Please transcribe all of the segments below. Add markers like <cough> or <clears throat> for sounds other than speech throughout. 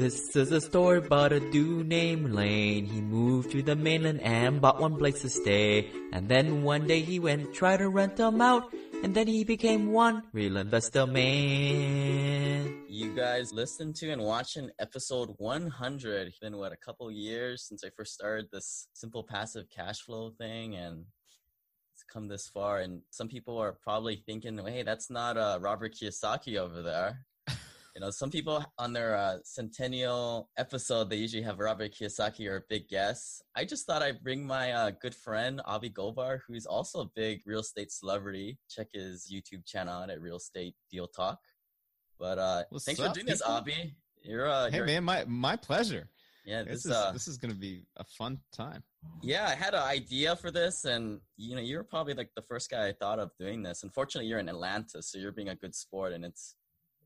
This is a story about a dude named Lane. He moved to the mainland and bought one place to stay. And then one day he went try to rent them out. And then he became one real investor man. You guys listened to and watching episode 100. It's been what a couple years since I first started this simple passive cash flow thing, and it's come this far. And some people are probably thinking, "Hey, that's not uh, Robert Kiyosaki over there." You know, some people on their uh, centennial episode, they usually have Robert Kiyosaki or a big guest. I just thought I'd bring my uh, good friend, Abhi Golhar, who's also a big real estate celebrity. Check his YouTube channel out at Real Estate Deal Talk. But uh, What's thanks up, for doing this, people? Avi. You're, uh, Hey you're man, my my pleasure. yeah, This this, is uh, this is gonna be a fun time. yeah, I had an idea for this, and you know, you're probably like the first guy I thought of doing this. Unfortunately, you're in Atlanta, so you're being a good sport, and it's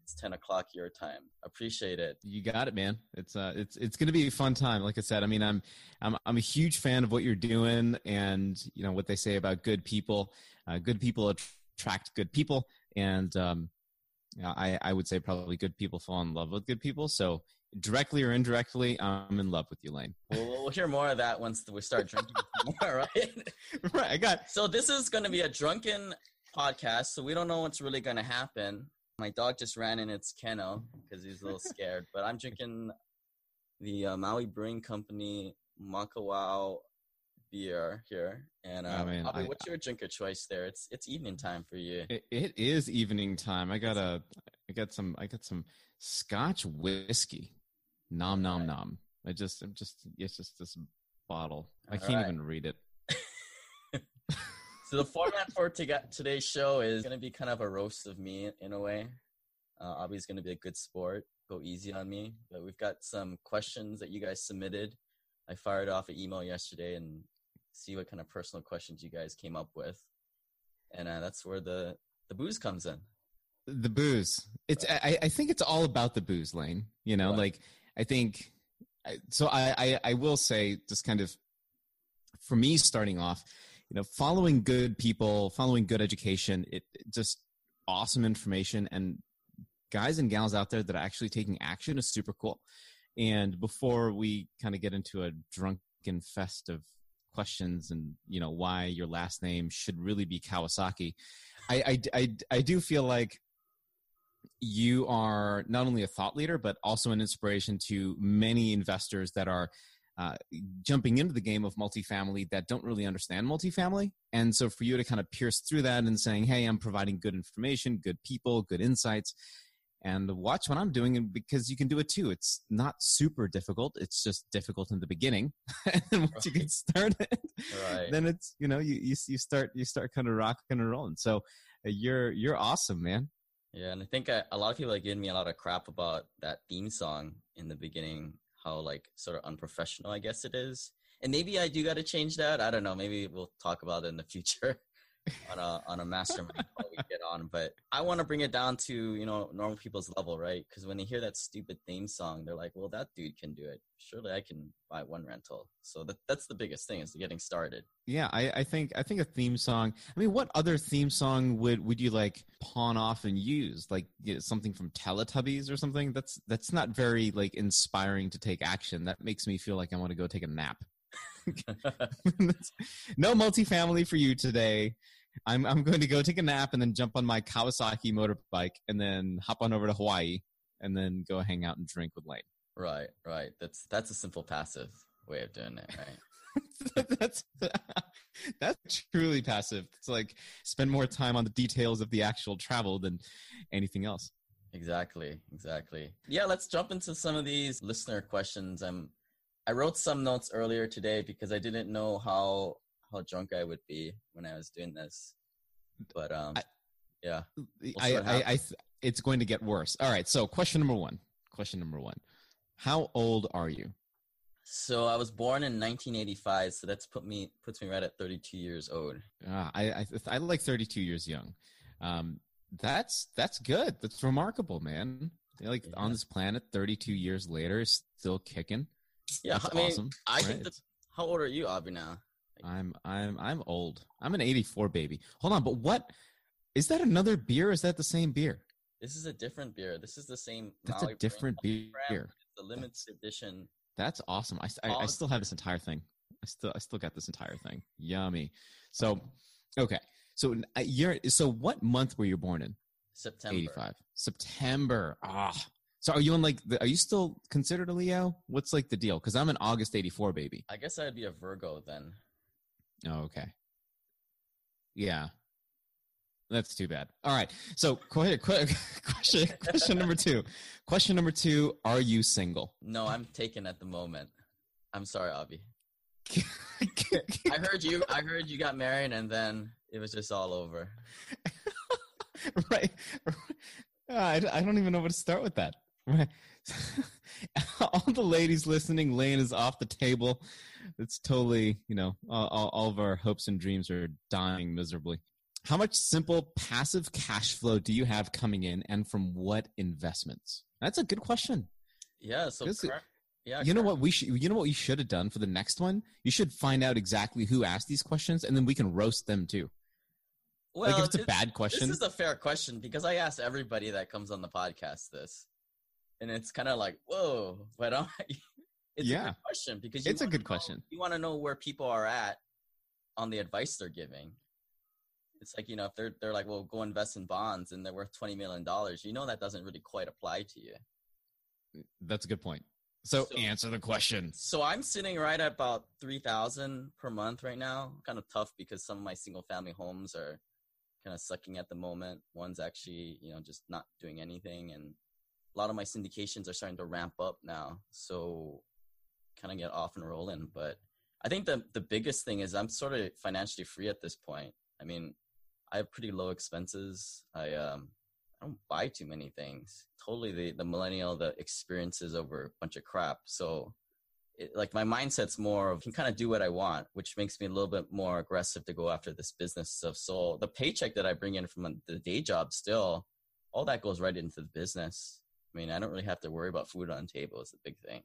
it's ten o'clock your time. Appreciate it. You got it, man. It's uh, it's it's gonna be a fun time. Like I said, I mean, I'm I'm I'm a huge fan of what you're doing, and you know what they say about good people. Uh, good people attract good people, and um, yeah, I I would say probably good people fall in love with good people. So directly or indirectly, I'm in love with you, Lane. We'll, we'll hear more of that once we start drinking <laughs> more, right? right, I got So this is going to be a drunken podcast, so we don't know what's really going to happen. My dog just ran in its kennel because he's a little <laughs> scared, but I'm drinking the uh, Maui Brewing Company Makawao beer here. And uh, Oh, Abhi, I- what's your drink of choice there? It's it's evening time for you. It, it is evening time. I got a, I got some, I got some Scotch whiskey. Nom nom Alright. nom. I just, I'm just, it's just this bottle. I All can't right. even read it. So the format for to today's show is going to be kind of a roast of me in a way. Uh, Abhi's going to be a good sport, go easy on me. But we've got some questions that you guys submitted. I fired off an email yesterday and see what kind of personal questions you guys came up with, and uh, that's where the the booze comes in. The booze. It's, I, I think it's all about the booze lane. You know, Right. like I think. So I, I, I will say, just kind of, for me, starting off, you know, following good people, following good education, it it just awesome information and guys and gals out there that are actually taking action is super cool. And before we kind of get into a drunken fest of questions and you know why your last name should really be Kawasaki, I I, I, I do feel like you are not only a thought leader but also an inspiration to many investors that are uh, jumping into the game of multifamily that don't really understand multifamily. And so for you to kind of pierce through that and saying, hey, I'm providing good information, good people, good insights, and watch what I'm doing because you can do it too. It's not super difficult. It's just difficult in the beginning. <laughs> and once you get started, Right. then it's, you know, you, you, you start, you start kind of rocking and rolling. So uh, you're, you're awesome, man. Yeah, and I think I, a lot of people are giving me a lot of crap about that theme song in the beginning, how like sort of unprofessional I guess it is. And maybe I do got to change that. I don't know. Maybe we'll talk about it in the <laughs> future on a on a mastermind we get on. But I want to bring it down to you know normal people's level, right? Because when they hear that stupid theme song, they're like, "Well, that dude can do it. Surely I can buy one rental." So that that's the biggest thing is getting started. Yeah, I, I think I think a theme song. I mean, what other theme song would would you like pawn off and use? Like you know, something from Teletubbies or something? That's that's not very like inspiring to take action. That makes me feel like I want to go take a nap. <laughs> <laughs> no multifamily for you today. I'm I'm going to go take a nap and then jump on my Kawasaki motorbike and then hop on over to Hawaii and then go hang out and drink with Lane. right, right. That's that's a simple passive way of doing it, right? <laughs> that's that's truly passive. It's like spend more time on the details of the actual travel than anything else. Exactly, exactly. Yeah, let's jump into some of these listener questions. I'm I wrote some notes earlier today because I didn't know how how drunk I would be when I was doing this. But um, I- yeah, I, what I, I th- it's going to get worse. All right. So question number one. Question number one. How old are you? so I was born in 1985, so that's put me puts me right at 32 years old. Ah, I, I I like 32 years young. Um, that's that's good. That's remarkable, man. Like Yeah. on this planet, 32 years later, still kicking. Yeah, That's I mean, awesome. I think Right. that. How old are you, Abhi? Now? I'm I'm I'm old. I'm an 84 baby. Hold on, but what is that another beer? Is that the same beer? This is a different beer. This is the same. That's Maui a different beer. The limited edition. That's awesome. I, I, I still have this entire thing. I still I still got this entire thing. Yummy. So, okay. So you're so what month were you born in? September. 85. September. Ah. So are you in like the, are you still considered a Leo? What's like the deal? Cuz I'm an August 84 baby. I guess I'd be a Virgo then. Oh, okay. Yeah. That's too bad. All right. So, question <laughs> question question number 2. Question number 2, are you single? No, I'm taken at the moment. I'm sorry, Abhi. <laughs> I heard you I heard you got married and then it was just all over. <laughs> right. I, I don't even know where to start with that. Right. all the ladies listening, Lane is off the table. It's totally, you know, all, all of our hopes and dreams are dying miserably. How much simple passive cash flow do you have coming in and from what investments? That's a good question. Yeah. So, car- yeah. You know what we should, you know what you should have done for the next one? You should find out exactly who asked these questions and then we can roast them too. Well, like if it's a bad question. This is a fair question because I ask everybody that comes on the podcast this, and it's kind of like, whoa, but I, <laughs> it's yeah. a good question because it's a good know, question. You want to know where people are at on the advice they're giving. It's like you know if they're they're like, well, go invest in bonds and they're worth twenty million dollars. You know that doesn't really quite apply to you. That's a good point. So, so, answer the question. So I'm sitting right at about three thousand per month right now. Kind of tough because some of my single family homes are kind of sucking at the moment. One's actually, you know, just not doing anything. And a lot of my syndications are starting to ramp up now. So kind of get off and rolling. But I think the, the biggest thing is I'm sort of financially free at this point. I mean, I have pretty low expenses. I, um, I don't buy too many things. Totally the, the millennial, the experiences over a bunch of crap. So it, like my mindset's more of can kind of do what I want, which makes me a little bit more aggressive to go after this business stuff. So the paycheck that I bring in from the day job still, all that goes right into the business. I mean, I don't really have to worry about food on the table. It's a big thing.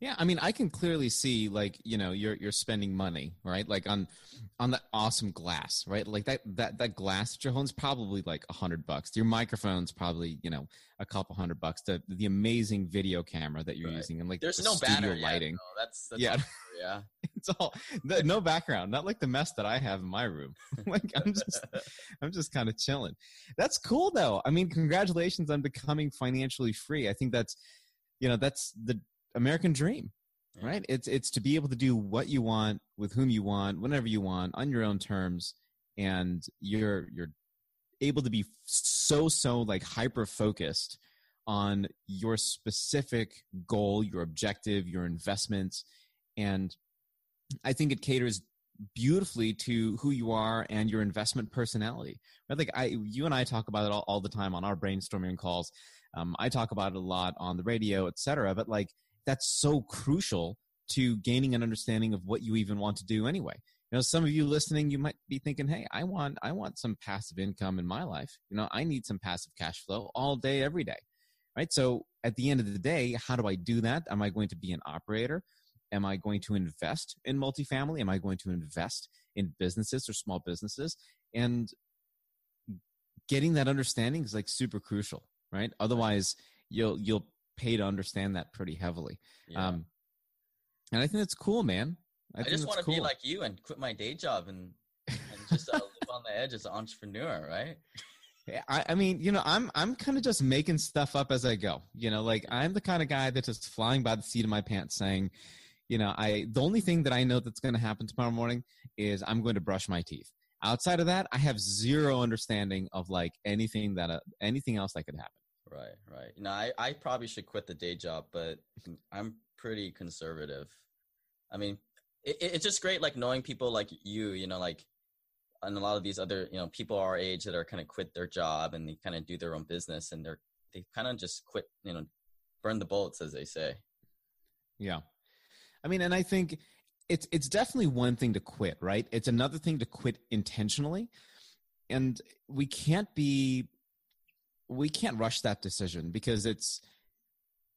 Yeah, I mean, I can clearly see like you know you're you're spending money, right? Like on on that awesome glass, right? Like that that that glass at your home's probably like a hundred bucks. Your microphone's probably you know a couple hundred bucks. The the amazing video camera that you're right. using and like there's the no studio lighting. Yet, no. That's, that's yeah, <laughs> yeah. it's all the, no background, not like the mess that I have in my room. <laughs> like I'm just <laughs> I'm just kind of chilling. That's cool though. I mean, congratulations on becoming financially free. I think that's you know that's the American dream, yeah. right? It's it's to be able to do what you want with whom you want, whenever you want, on your own terms, and you're you're able to be so so like hyper focused on your specific goal, your objective, your investments, and I think it caters beautifully to who you are and your investment personality. Right? Like I, you and I talk about it all, all the time on our brainstorming calls. Um, I talk about it a lot on the radio, etc. But like that's so crucial to gaining an understanding of what you even want to do anyway. You know, some of you listening, you might be thinking, "Hey, I want I want some passive income in my life. You know, I need some passive cash flow all day every day." Right? So, at the end of the day, how do I do that? Am I going to be an operator? Am I going to invest in multifamily? Am I going to invest in businesses or small businesses? And getting that understanding is like super crucial, right? Otherwise, you'll you'll pay to understand that pretty heavily. Yeah. Um, and I think that's cool, man. I, I just want to cool. be like you and quit my day job and, and <laughs> just uh, live on the edge as an entrepreneur, right? I, I mean, you know, I'm I'm kind of just making stuff up as I go. You know, like I'm the kind of guy that's just flying by the seat of my pants, saying, you know, I the only thing that I know that's going to happen tomorrow morning is I'm going to brush my teeth. Outside of that, I have zero understanding of like anything that uh, anything else that could happen. Right, right. You know, I, I probably should quit the day job, but I'm pretty conservative. I mean, it, it's just great, like knowing people like you, you know, like, and a lot of these other, you know, people our age that are kind of quit their job and they kind of do their own business and they're, they kind of just quit, you know, burn the boats, as they say. Yeah. I mean, and I think it's, it's definitely one thing to quit, right? It's another thing to quit intentionally. And we can't be we can't rush that decision because it's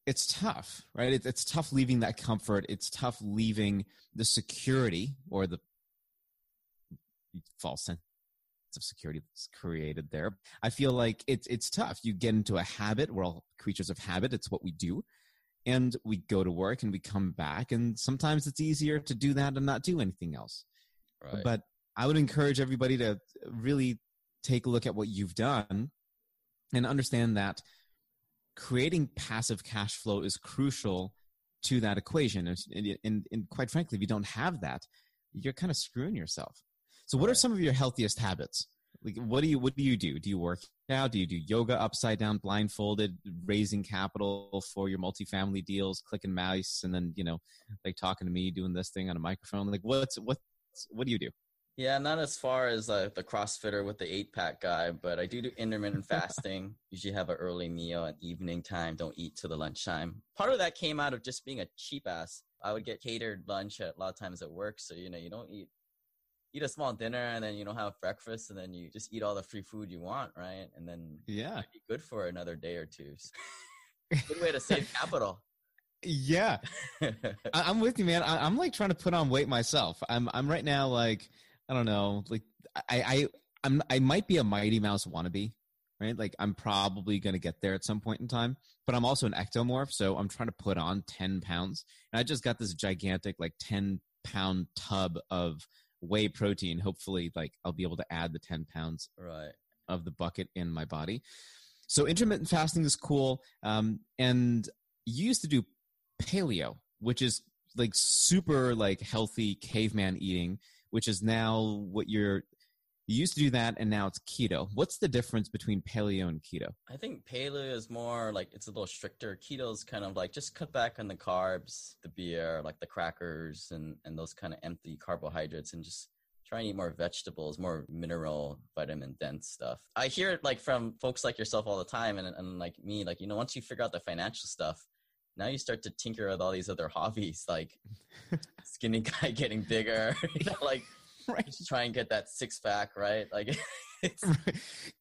it's tough, right? It's, it's tough leaving that comfort. It's tough leaving the security or the false sense of security that's created there. I feel like it's it's tough. You get into a habit. We're all creatures of habit. It's what we do, and we go to work and we come back and sometimes it's easier to do that and not do anything else Right. but i would encourage everybody to really take a look at what you've done and understand that creating passive cash flow is crucial to that equation. And, and, and, quite frankly if you don't have that you're kind of screwing yourself. So what are some of your healthiest habits? Like what do you what do you do? Do you work out? Do you do yoga upside down blindfolded raising capital for your multifamily deals clicking mouse and then you know like talking to me doing this thing on a microphone? Like what's what's what do you do Yeah, not as far as uh, the CrossFitter with the eight pack guy, but I do do intermittent <laughs> fasting. Usually have an early meal at evening time. Don't eat till the lunchtime. Part of that came out of just being a cheap ass. I would get catered lunch at a lot of times at work, so you know you don't eat eat a small dinner and then you don't have breakfast and then you just eat all the free food you want, right? And then yeah be good for another day or two. good way to save capital. <laughs> yeah <laughs> I, i'm with you man I, i'm like trying to put on weight myself i'm i'm right now like i don't know like i i i'm i might be a mighty mouse wannabe right like i'm probably going to get there at some point in time but i'm also an ectomorph so i'm trying to put on 10 pounds and i just got this gigantic like 10 pound tub of whey protein hopefully like i'll be able to add the 10 pounds right. of the bucket in my body. So intermittent fasting is cool. Um, and you used to do paleo, which is like super like healthy caveman eating, which is now what you're you used to do that and now it's keto. What's the difference between paleo and keto? I think paleo is more like it's a little stricter. Keto is kind of like just cut back on the carbs, the beer, like the crackers, and and those kind of empty carbohydrates, and just try and eat more vegetables, more mineral, vitamin dense stuff. I hear it like from folks like yourself all the time, and and like me, like you know, once you figure out the financial stuff, now you start to tinker with all these other hobbies, like <laughs> skinny guy getting bigger, <laughs> you know, like <laughs> Right. just try and get that six pack, right? Like. Right.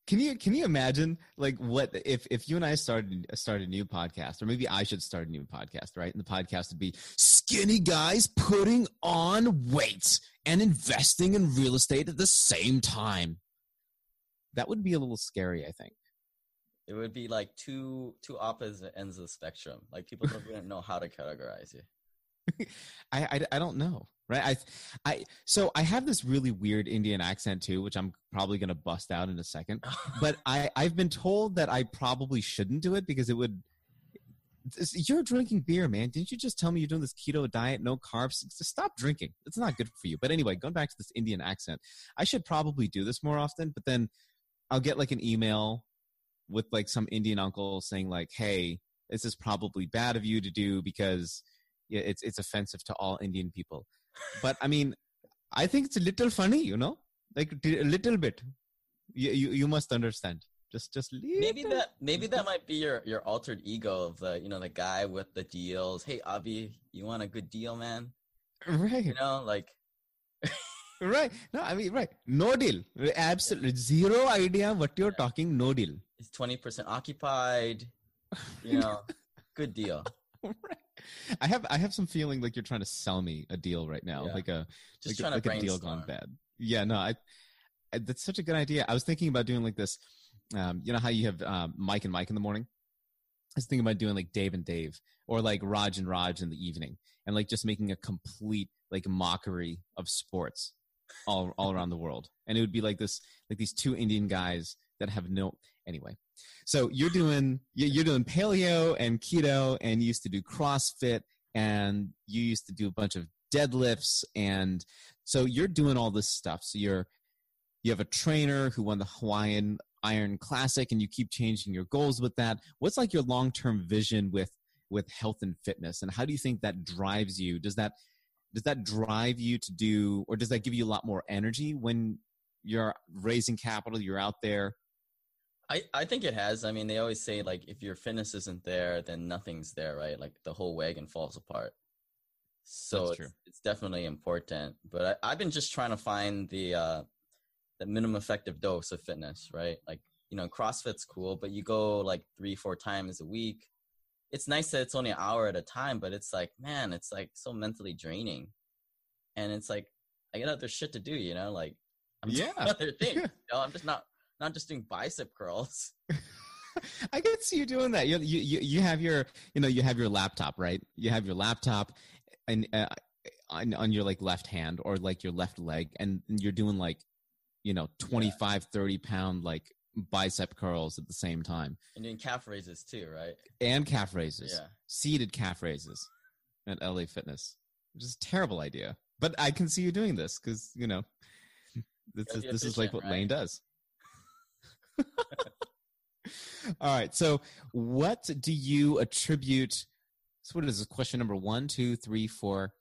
Can you can you imagine like what if if you and I started started a new podcast or maybe I should start a new podcast, right? And the podcast would be skinny guys putting on weight and investing in real estate at the same time. That would be a little scary, I think. It would be like two two opposite ends of the spectrum. Like people don't even know how to categorize you. <laughs> I, I I don't know, right? I I so I have this really weird Indian accent too, which I'm probably going to bust out in a second. <laughs> but I I've been told that I probably shouldn't do it because it would. this- You're drinking beer, man. Didn't you just tell me you're doing this keto diet, no carbs? Just stop drinking. It's not good for you. But anyway, going back to this Indian accent, I should probably do this more often. But then I'll get like an email with like some Indian uncle saying like, "Hey, this is probably bad of you to do because yeah, it's it's offensive to all Indian people." But I mean, I think it's a little funny, you know, like a little bit. You you, you must understand. Just just Maybe little- that maybe that might be your your altered ego of the you know the guy with the deals. Hey Abhi, you want a good deal, man? right You know, like <laughs> right. No, I mean right. No deal. Absolutely zero idea what you're talking. No deal. it's twenty percent occupied. You know, <laughs> good deal. right. I have I have some feeling like you're trying to sell me a deal right now, Yeah. like a Just like, trying a, like to a deal gone bad. Yeah, no, I, I that's such a good idea. I was thinking about doing like this. Um, you know how you have um, Mike and Mike in the morning. I was thinking about doing like Dave and Dave, or like Raj and Raj in the evening, and like just making a complete like mockery of sports all all around the world. And it would be like this, like these two Indian guys that have no anyway. So you're doing you- you're doing paleo and keto, and you used to do CrossFit, and you used to do a bunch of deadlifts, and so you're doing all this stuff. So you're you have a trainer who won the Hawaiian Iron Classic, and you keep changing your goals with that. What's like your long term vision with with health and fitness, and how do you think that drives you? Does that does that drive you to do, or does that give you a lot more energy when you're raising capital? You're out there. I, I think it has. I mean, they always say like if your fitness isn't there, then nothing's there, right? Like the whole wagon falls apart. So it's, it's definitely important. But I, I've been just trying to find the uh, the minimum effective dose of fitness, right? Like you know, CrossFit's cool, but you go like three, four times a week. It's nice that it's only an hour at a time, but it's like, man, it's like so mentally draining. And it's like I got other shit to do, you know, like I'm doing Yeah. other things. <laughs> You know, I'm just not not just doing bicep curls. <laughs> I can see you doing that. You, you you have your you know you have your laptop right. You have your laptop and uh, on, on your like left hand or like your left leg, and you're doing like you know 25 yeah. 30 pound like bicep curls at the same time. And doing calf raises too right? And calf raises. Yeah. Seated calf raises at la fitness which is a terrible idea. But i can see you doing this because you know <laughs> this is this is like what right? lane does. <laughs> All right so what do you attribute so what is this question number one two three four?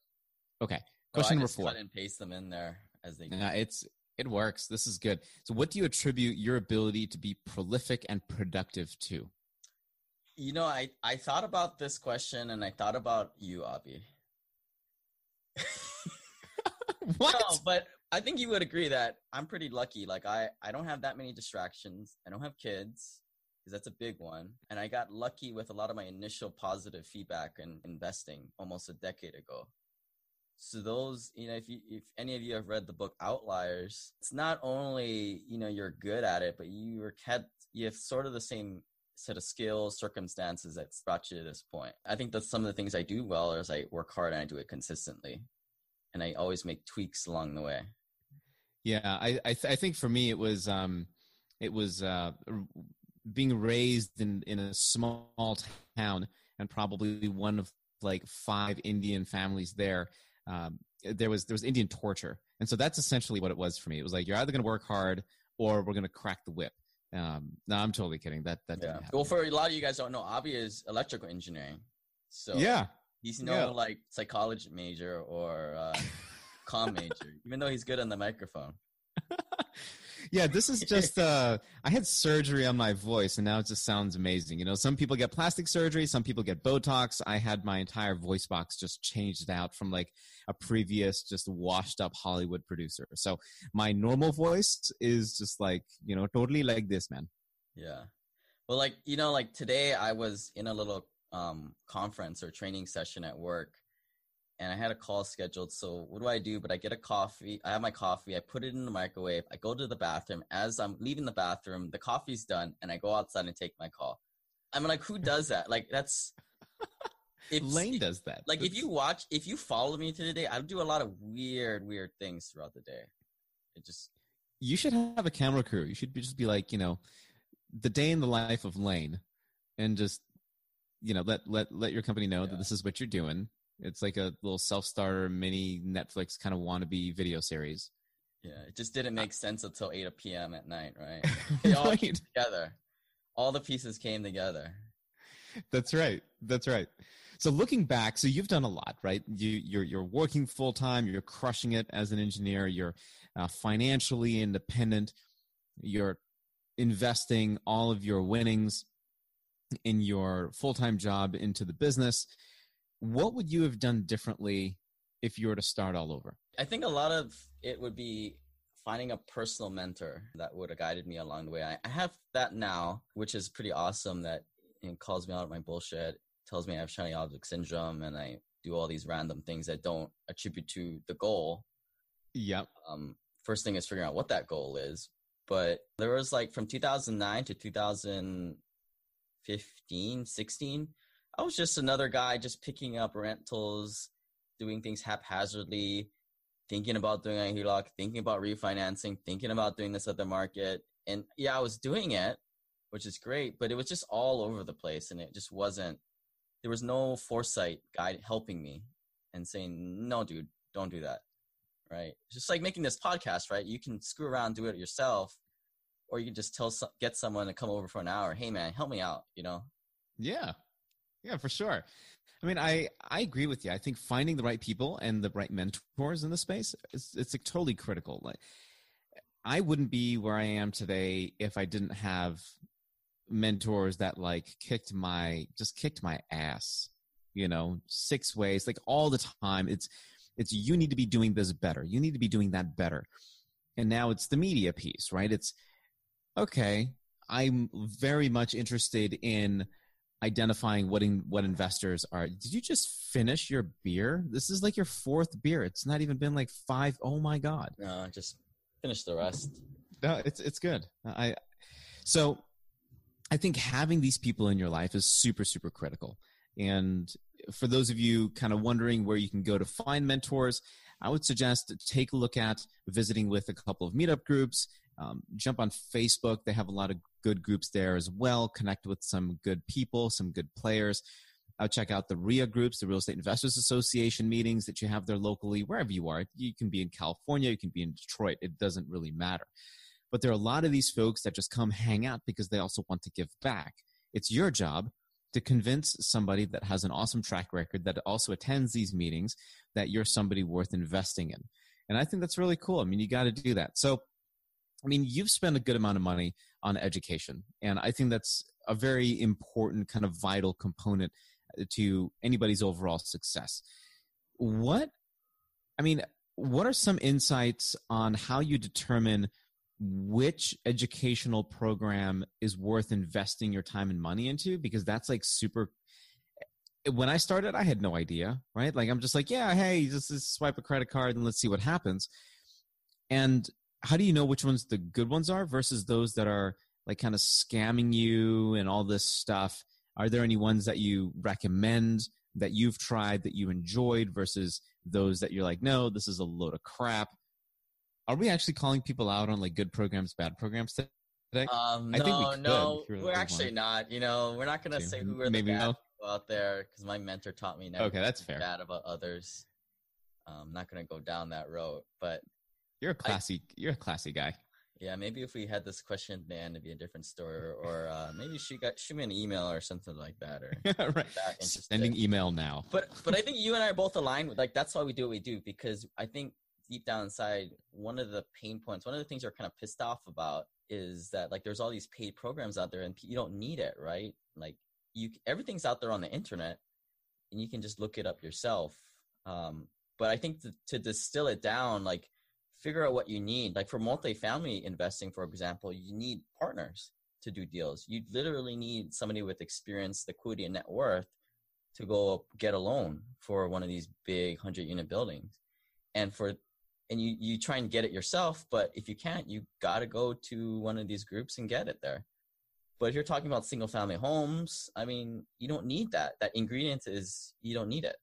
Okay oh, question number four. cut and paste them in there as they yeah, it's it works. This is good. So, what do you attribute your ability to be prolific and productive to? You know, I, I thought about this question and I thought about you, Abhi. <laughs> what? No, but I think you would agree that I'm pretty lucky. Like, I, I don't have that many distractions. I don't have kids because that's a big one. And I got lucky with a lot of my initial positive feedback and investing almost a decade ago. So those, you know, if you if any of you have read the book Outliers, it's not only you know you're good at it, but you were kept you have sort of the same set of skills, circumstances that brought you to this point. I think that's some of the things I do well is I work hard and I do it consistently, and I always make tweaks along the way. Yeah, I I, th- I think for me it was um it was uh being raised in in a small town and probably one of like five Indian families there um, there was there was Indian torture, and so that's essentially what it was for me. It was like you're either going to work hard or we're going to crack the whip. Um, no, I'm totally kidding. That that yeah. Well, for a lot of you guys don't know, Abhi is electrical engineering. So yeah, he's no yeah. like psychology major or uh, com major, <laughs> even though he's good on the microphone. <laughs> yeah, this is just uh I had surgery on my voice and now it just sounds amazing. You know, some people get plastic surgery, some people get Botox. I had my entire voice box just changed out from like a previous just washed up Hollywood producer. So my normal voice is just like, you know, totally like this, man. Yeah. Well, like, you know, like today I was in a little um conference or training session at work and I had a call scheduled. So what do I do? But I get a coffee. I have my coffee. I put it in the microwave. I go to the bathroom. As I'm leaving the bathroom, the coffee's done, and I go outside and take my call. I'm like, who does that? Like that's. <laughs> If, Lane does that. Like that's... if you watch, if you follow me to the day, I do a lot of weird, weird things throughout the day. It just. You should have a camera crew. You should just be like, you know, the day in the life of Lane, and just, you know, let let let your company know yeah. that this is what you're doing it's like a little self-starter mini Netflix kind of wannabe video series. Yeah, it just didn't make sense until 8 p.m. at night, right? <laughs> They all right. came together. All the pieces came together. That's right. That's right. So looking back, so you've done a lot, right? You, you're you're working full time. You're crushing it as an engineer. You're uh, financially independent. You're investing all of your winnings in your full time job into the business what would you have done differently if you were to start all over? I think a lot of it would be finding a personal mentor that would have guided me along the way. I, I have that now, which is pretty awesome that it calls me out of my bullshit, tells me I have shiny object syndrome, and I do all these random things that don't attribute to the goal. Yep. Um, first thing is figuring out what that goal is. But there was like from 2009 to 2015, 16, I was just another guy just picking up rentals, doing things haphazardly, thinking about doing a HELOC, thinking about refinancing, thinking about doing this other market. And yeah, I was doing it, which is great, but it was just all over the place and it just wasn't there was no foresight guide helping me and saying, "No, dude, don't do that." Right? Just like making this podcast, right? You can screw around do it yourself or you can just tell get someone to come over for an hour, "Hey man, help me out," you know? Yeah. Yeah, for sure. I mean, I, I agree with you. I think finding the right people and the right mentors in the space is it's like totally critical. Like, I wouldn't be where I am today if I didn't have mentors that like kicked my just kicked my ass. You know, six ways, like all the time. It's it's you need to be doing this better. You need to be doing that better. And now it's the media piece, right? It's okay. I'm very much interested in identifying what in, what investors are. Did you just finish your beer? This is like your fourth beer. It's not even been like five. Oh my god! No, just finish the rest. No, it's it's good. I so I think having these people in your life is super, super critical. And for those of you kind of wondering where you can go to find mentors, I would suggest take a look at visiting with a couple of meetup groups. Um, jump on Facebook. They have a lot of good groups there as well. Connect with some good people, some good players. I'll check out the REIA groups, the Real Estate Investors Association meetings that you have there locally, wherever you are. You can be in California, you can be in Detroit. It doesn't really matter. But there are a lot of these folks that just come hang out because they also want to give back. It's your job to convince somebody that has an awesome track record that also attends these meetings that you're somebody worth investing in. And I think that's really cool. I mean, you got to do that. So, I mean, you've spent a good amount of money on education. And I think that's a very important kind of vital component uh, to anybody's overall success. What, I mean, what are some insights on how you determine which educational program is worth investing your time and money into because that's like super eh, when i started i had no idea right like i'm just like yeah hey just, just swipe a credit card and let's see what happens and how do you know which ones the good ones are versus those that are like kind of scamming you and all this stuff are there any ones that you recommend that you've tried that you enjoyed versus those that you're like no this is a load of crap are we actually calling people out on like good programs, bad programs today? Um, I no, think we no, we are actually not. You know, we're not gonna say who are the bad no? people out there because my mentor taught me never. Okay, that's fair. Bad about others. I'm um, not gonna go down that road, but you're a classy. I, you're a classy guy. Yeah, maybe if we had this question man, it'd be a different story, or, or uh, maybe she got shoot me an email or something like that, or <laughs> right. That sending email now. But but I think you and I are both aligned with like that's why we do what we do because I think deep down inside, one of the pain points, one of the things you're kind of pissed off about is that like there's all these paid programs out there and you don't need it, right? Like you, everything's out there on the internet, and you can just look it up yourself. Um, but I think to, to distill it down, like figure out what you need. Like for multifamily investing, for example, you need partners to do deals. You literally need somebody with experience, liquidity, and net worth to go get a loan for one of these big 100 unit buildings. And for and you you try and get it yourself but if you can't you got to go to one of these groups and get it there but if you're talking about single family homes i mean you don't need that that ingredient is you don't need it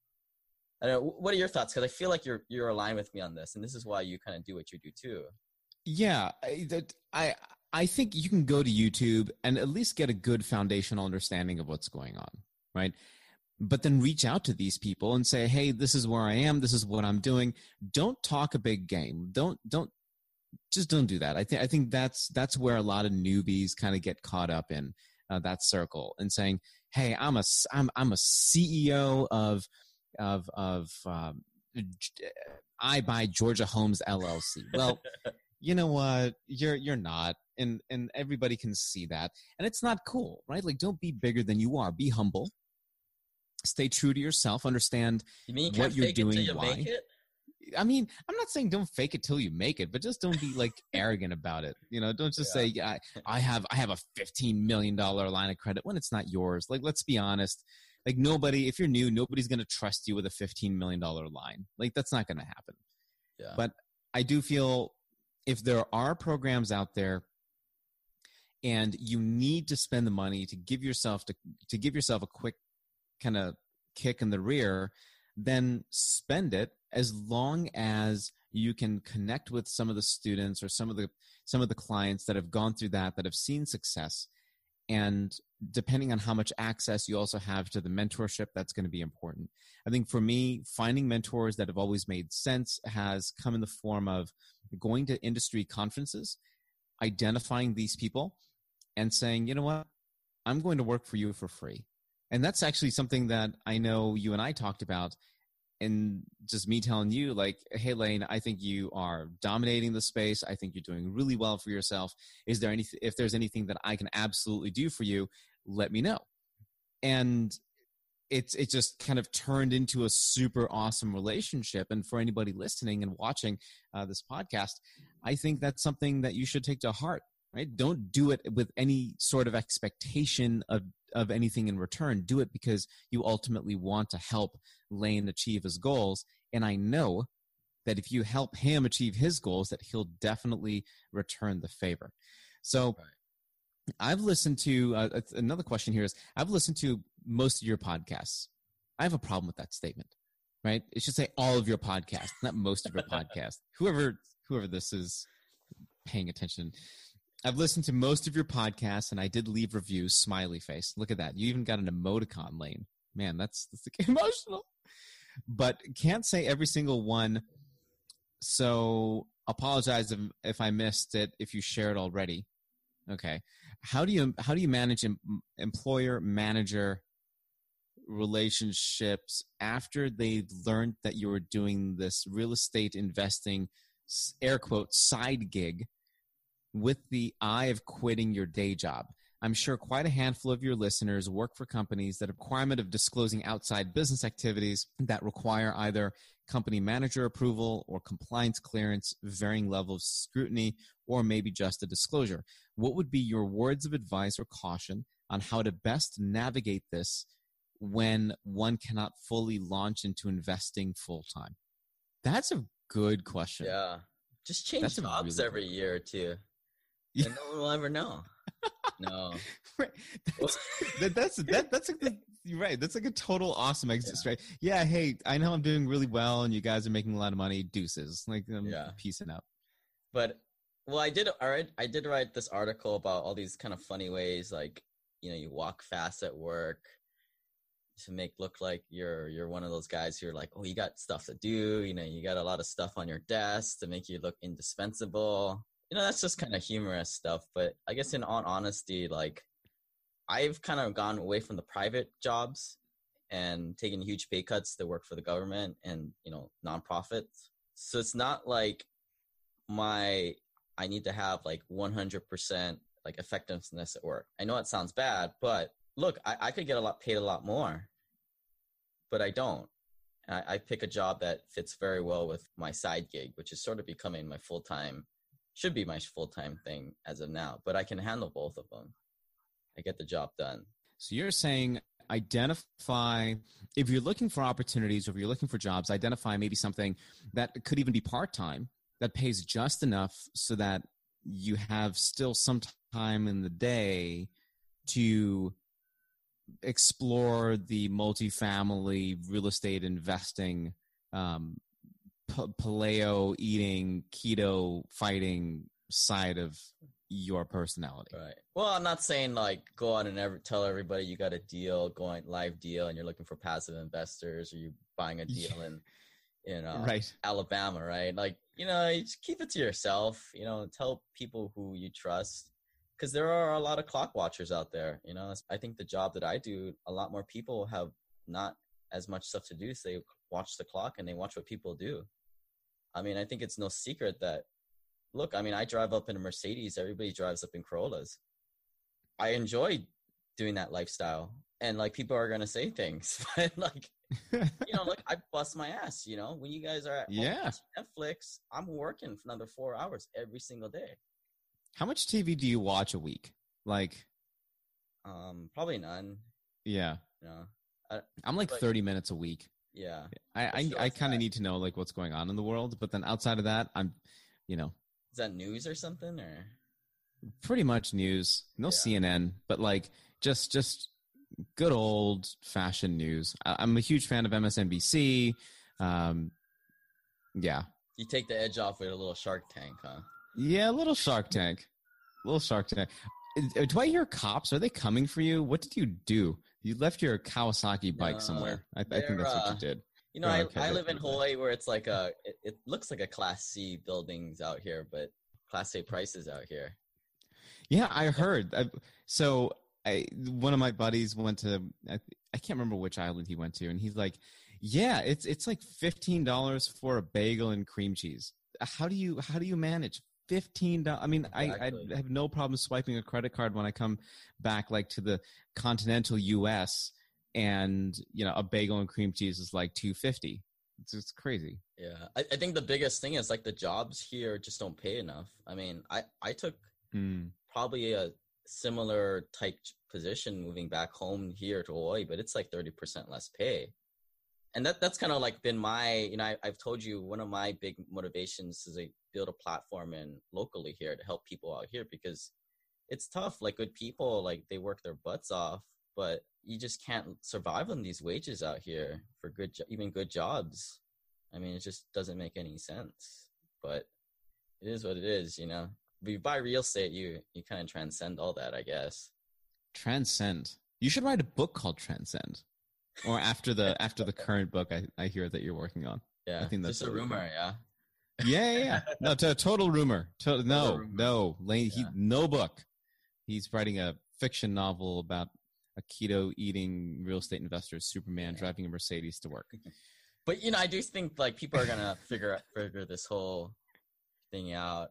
I don't know, what are your thoughts? Because i feel like you're you're aligned with me on this and this is why you kind of do what you do too. Yeah I, that i i think you can go to youtube and at least get a good foundational understanding of what's going on right? But then reach out to these people and say hey this is where i am this is what i'm doing. Don't talk a big game. Don't don't just don't do that. I think i think that's that's where a lot of newbies kind of get caught up in uh, that circle and saying hey i'm a i'm, I'm a ceo of of of um, i buy georgia homes llc well <laughs> you know what you're you're not and and everybody can see that and it's not cool right like don't be bigger than you are be humble stay true to yourself understand you mean you what you're doing you why I mean, I'm not saying don't fake it till you make it, but just don't be like <laughs> arrogant about it. You know, don't just yeah. say, yeah, I have I have a 15 million dollar line of credit when it's not yours. Like, let's be honest. Like nobody, if you're new, nobody's gonna trust you with a 15 million dollar line. Like that's not gonna happen. Yeah. But I do feel if there are programs out there and you need to spend the money to give yourself to to give yourself a quick kind of kick in the rear, then spend it as long as you can connect with some of the students or some of the some of the clients that have gone through that that have seen success and depending on how much access you also have to the mentorship that's going to be important i think for me finding mentors that have always made sense has come in the form of going to industry conferences identifying these people and saying you know what i'm going to work for you for free and that's actually something that I know you and I talked about. And just me telling you, like, hey, Lane, I think you are dominating the space. I think you're doing really well for yourself. Is there anything, if there's anything that I can absolutely do for you, let me know. And it's it just kind of turned into a super awesome relationship. And for anybody listening and watching uh, this podcast i think that's something that you should take to heart right? Don't do it with any sort of expectation of of anything in return. Do it because you ultimately want to help lane achieve his goals. And i know that if you help him achieve his goals that he'll definitely return the favor. So right. I've listened to uh, another question here is I've listened to most of your podcasts. I have a problem with that statement, right? It should say all of your podcasts, not most of your podcasts. <laughs> Whoever whoever this is paying attention. I've listened to most of your podcasts and I did leave reviews, smiley face. Look at that. You even got an emoticon lane. Man, that's that's <laughs> emotional. But can't say every single one. So apologize if, if I missed it if you shared already. Okay. How do you how do you manage em- employer manager relationships after they learned that you were doing this real estate investing air quote side gig with the eye of quitting your day job? I'm sure quite a handful of your listeners work for companies that have requirement of disclosing outside business activities that require either company manager approval or compliance clearance, varying level of scrutiny, or maybe just a disclosure. What would be your words of advice or caution on how to best navigate this when one cannot fully launch into investing full time? That's a good question. Yeah. Just change That's jobs really every year or two. Yeah. And no one will ever know. No. <laughs> Right. That's, <laughs> that, that's that, that's like the, you're right. That's like a total awesome exit Yeah. straight. Yeah. Hey, I know I'm doing really well, and you guys are making a lot of money. Deuces. Like, I'm Yeah. peacing out. But well, I did. All right, I did write this article about all these kind of funny ways, like you know, you walk fast at work to make look like you're you're one of those guys who are like, oh, you got stuff to do. You know, you got a lot of stuff on your desk to make you look indispensable. You know, that's just kind of humorous stuff. But I guess in all honesty, like I've kind of gone away from the private jobs and taken huge pay cuts to work for the government and you know nonprofits. So it's not like my I need to have like 100% like effectiveness at work. I know it sounds bad, but look, I, I could get a lot paid a lot more, but I don't. I, I pick a job that fits very well with my side gig, which is sort of becoming my full time, should be my full time thing as of now. But I can handle both of them. I get the job done. So you're saying identify if you're looking for opportunities or if you're looking for jobs, identify maybe something that could even be part time that pays just enough so that you have still some time in the day to explore the multifamily real estate investing um, paleo eating keto fighting side of your personality Right. Well, I'm not saying like go out and ever tell everybody you got a deal, going live deal, and you're looking for passive investors, or you buying a deal in, in uh, right Alabama, right? Like you know, you just keep it to yourself. You know, tell people who you trust, because there are a lot of clock watchers out there. You know, I think the job that I do, a lot more people have not as much stuff to do, so they watch the clock and they watch what people do. I mean, I think it's no secret that look, I mean, I drive up in a Mercedes. Everybody drives up in Corollas. I enjoy doing that lifestyle, and like people are gonna say things, <laughs> but like you know, like I bust my ass. You know, when you guys are at Yeah. Netflix, I'm working for another four hours every single day. How much TV do you watch a week? Like, Um, probably none. yeah, You know, I'm like But- 30 minutes a week. Yeah, I I, I kind of need to know like what's going on in the world, but then outside of that, I'm, you know, is that news or something or? pretty much news. No Yeah. CNN, but like just just good old fashioned news. I, I'm a huge fan of MSNBC. Um, yeah, You take the edge off with a little Shark Tank, huh? yeah, a little Shark Tank, a little Shark Tank. Uh, Do I hear cops? Are they coming for you? What did you do? You left your Kawasaki bike No, somewhere. I, I think that's what uh, you did. You know, Oh, I, okay, I live in. Hawaii where it's like a, it, it looks like a Class C buildings out here, but Class A prices out here. Yeah, I heard. I, so I, one of my buddies went to I, I can't remember which island he went to, and he's like, "Yeah, it's it's like fifteen dollars for a bagel and cream cheese. How do you how do you manage fifteen dollars? I mean, I, Exactly. I have no problem swiping a credit card when I come back, like to the continental U.S. and you know a bagel and cream cheese is like two fifty. It's it's crazy. Yeah, I, I think the biggest thing is like the jobs here just don't pay enough. I mean, I I took Mm. probably a similar type position moving back home here to Hawaii, but it's like thirty percent less pay. And that that's kind of like been my you know I, I've told you one of my big motivations is to build a platform and locally here to help people out here because it's tough. Like good people, like they work their butts off, but you just can't survive on these wages out here for good, even good jobs. I mean, it just doesn't make any sense. But it is what it is, you know. If you buy real estate, you you kind of transcend all that, I guess. Transcend. You should write a book called Transcend, or after the <laughs> after the current book I, I hear that you're working on. Yeah, I think that's just a really cool. rumor. Yeah, Yeah, yeah, yeah. <laughs> No, to, total rumor. To, no, rumor. no, Lane. He Yeah. no book. He's writing a fiction novel about a keto eating real estate investor, Superman, Yeah. driving a Mercedes to work. <laughs> but you know, I do think like people are gonna figure out figure this whole thing out.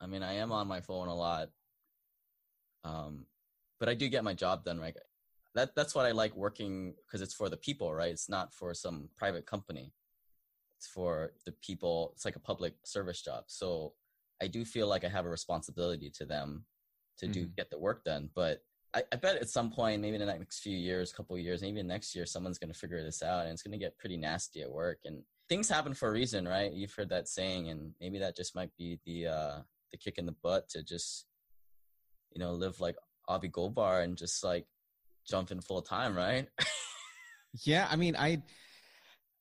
I mean, I am on my phone a lot, um, but I do get my job done right. That that's what I like working because it's for the people, right? It's not for some private company. It's for the people. It's like a public service job. So I do feel like I have a responsibility to them to do Mhm. get the work done. But I, I bet at some point, maybe in the next few years, couple of years, maybe next year, someone's going to figure this out, and it's going to get pretty nasty at work. And things happen for a reason, right? You've heard that saying, and maybe that just might be the uh, the kick in the butt to just, you know, live like Abhi Golhar and just like jump in full time, right? <laughs> Yeah, I mean, I,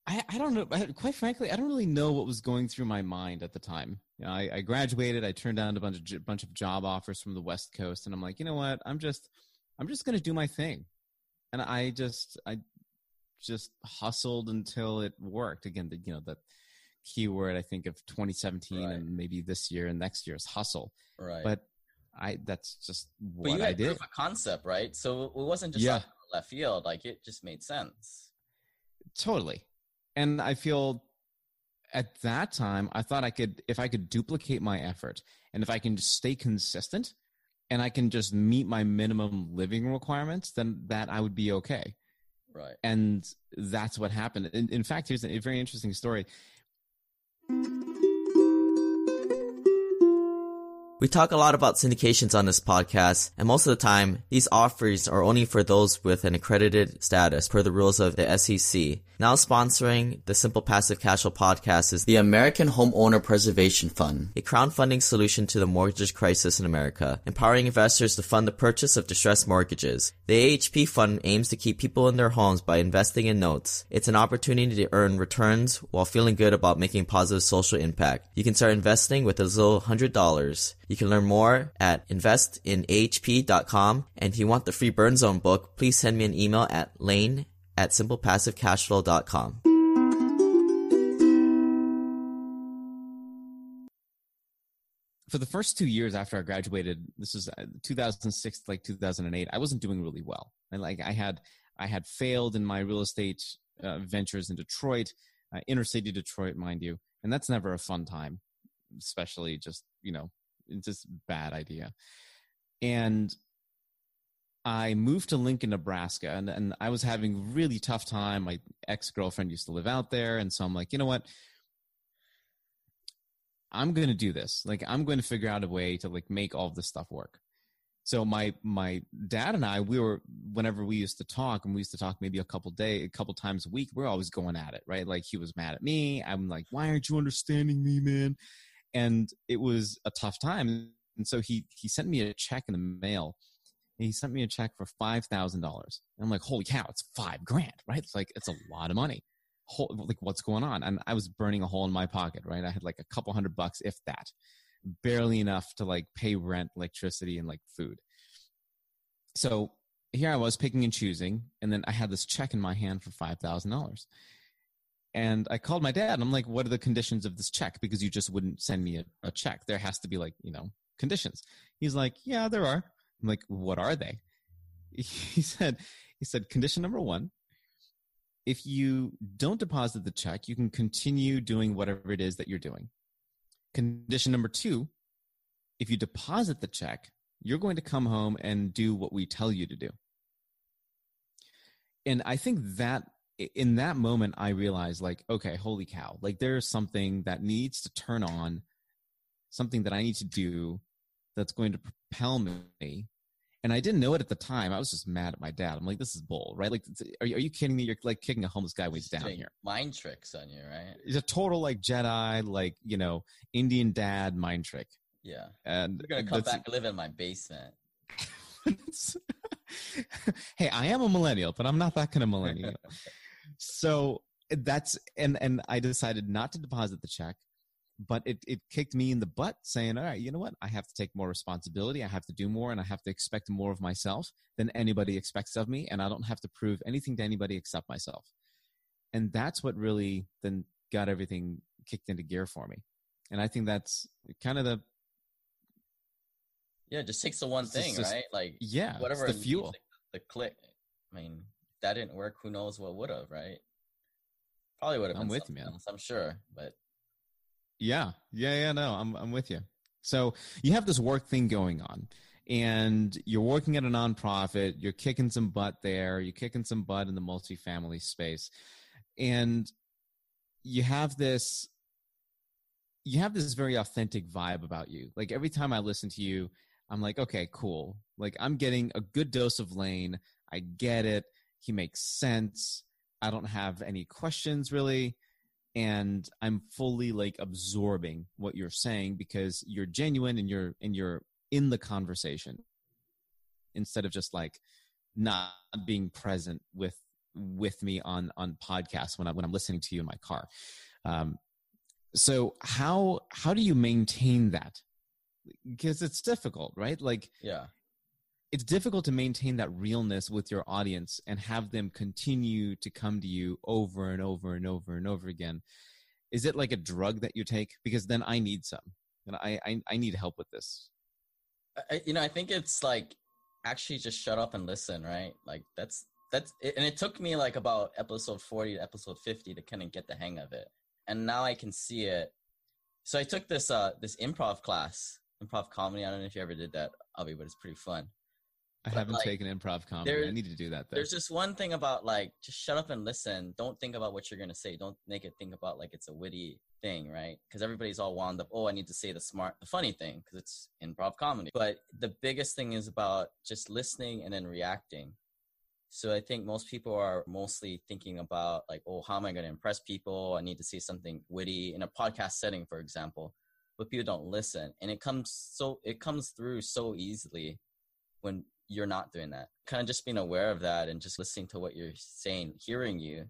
I, I don't know. I- Quite frankly, I don't really know what was going through my mind at the time. You know, I, I graduated. I turned down a bunch of bunch of job offers from the West Coast, and I'm like, you know what? I'm just, I'm just gonna do my thing, and I just, I, just hustled until it worked. Again, the you know the keyword I think of 2017 Right. and maybe this year and next year is hustle. right. But I, that's just what but you I had did. proof of concept, right? So it wasn't just Yeah. left field; like it just made sense. Totally. And I feel at that time, I thought I could, if I could duplicate my effort and if I can just stay consistent and I can just meet my minimum living requirements, then that I would be okay. Right. And that's what happened. In, in fact, here's a very interesting story. We talk a lot about syndications on this podcast, and most of the time, these offers are only for those with an accredited status per the rules of the SEC. Now sponsoring the Simple Passive Cash Flow podcast is the American Homeowner Preservation Fund, a crowdfunding solution to the mortgage crisis in America, empowering investors to fund the purchase of distressed mortgages. The AHP fund aims to keep people in their homes by investing in notes. It's an opportunity to earn returns while feeling good about making positive social impact. You can start investing with as little $100. You can learn more at investinahp.com. And if you want the free Burn Zone book, please send me an email at lane at simplepassivecashflow.com. For the first two years after I graduated, this was uh, 2006, like 2008, I wasn't doing really well. And like I had, I had failed in my real estate uh, ventures in Detroit, uh, inner city Detroit, mind you. And that's never a fun time, especially just, you know, it's just bad idea. And I moved to Lincoln, Nebraska, and, and I was having really tough time. My ex girlfriend used to live out there. And so I'm like, you know what? I'm going to do this. Like, I'm going to figure out a way to like make all this stuff work. So my my dad and I, we were whenever we used to talk, and we used to talk maybe a couple day, a couple times a week. We're always going at it, right? Like he was mad at me. I'm like, why aren't you understanding me, man? And it was a tough time. And so he he sent me a check in the mail. He sent me a check for five thousand dollars. I'm like, holy cow, it's five grand, right? It's like it's a lot of money. Whole, like what's going on? And I was burning a hole in my pocket, right? I had like a couple hundred bucks, if that, barely enough to like pay rent, electricity, and like food. So here I was picking and choosing, and then I had this check in my hand for five thousand dollars. And I called my dad. I'm like, "What are the conditions of this check? Because you just wouldn't send me a, a check. There has to be like, you know, conditions." He's like, "Yeah, there are." I'm like, "What are they?" <laughs> He said, "He said condition number one: if you don't deposit the check, you can continue doing whatever it is that you're doing. Condition number two: if you deposit the check, you're going to come home and do what we tell you to do." And I think that in that moment I realized like, okay, holy cow, like there's something that needs to turn on, something that I need to do that's going to propel me. And I didn't know it at the time. I was just mad at my dad. I'm like, this is bull, right? Like, are you, are you kidding me? You're like kicking a homeless guy when he's down here. Mind tricks on you, right? It's a total like Jedi, like, you know, Indian dad mind trick. Yeah. And You're gonna come back and live in my basement. <laughs> hey, I am a millennial, but I'm not that kind of millennial. <laughs> so that's and and I decided not to deposit the check, but it it kicked me in the butt, saying, "All right, you know what? I have to take more responsibility. I have to do more, and I have to expect more of myself than anybody expects of me, and I don't have to prove anything to anybody except myself." And that's what really then got everything kicked into gear for me. And I think that's kind of the Yeah, it just takes the one thing, just- right? Like yeah, whatever the fuel. The, the click. I mean, that didn't work. Who knows what would have, right? Probably would have I'm with you, man. else, I'm sure, but Yeah, yeah, yeah. No, I'm I'm with you. So you have this work thing going on, and you're working at a nonprofit. You're kicking some butt there. You're kicking some butt in the multifamily space, and you have this. You have this very authentic vibe about you. Like every time I listen to you, I'm like, okay, cool. Like I'm getting a good dose of Lane. I get it. He makes sense. I don't have any questions really and I'm fully like absorbing what you're saying because you're genuine and you're and you're in the conversation instead of just like not being present with with me on on podcasts when I when I'm listening to you in my car. Um, so how how do you maintain that? Because it's difficult, right? Like yeah. It's difficult to maintain that realness with your audience and have them continue to come to you over and over and over and over again is it like a drug that you take because then i need some and i i, I need help with this I- you know, I think it's like actually just shut up and listen, right? Like that's that's it, and it took me like about episode 40 to episode 50 to kind of get the hang of it. And now I can see it. So I took this uh this improv class, improv comedy. I don't know if you ever did that, Abhi, but it's pretty fun. I But, haven't like, taken improv comedy i need to do that though There's just one thing about like just shut up and listen. Don't think about what you're gonna say. Don't make it think about like it's a witty thing, right? Because everybody's all wound up. Oh, I need to say the smart, the funny thing because it's improv comedy. But the biggest thing is about just listening and then reacting. So I think most people are mostly thinking about like, oh, how am I going to impress people? I need to say something witty in a podcast setting, for example. But people don't listen, and it comes so it comes through so easily when you're not doing that. Kind of just being aware of that and just listening to what you're saying, hearing you,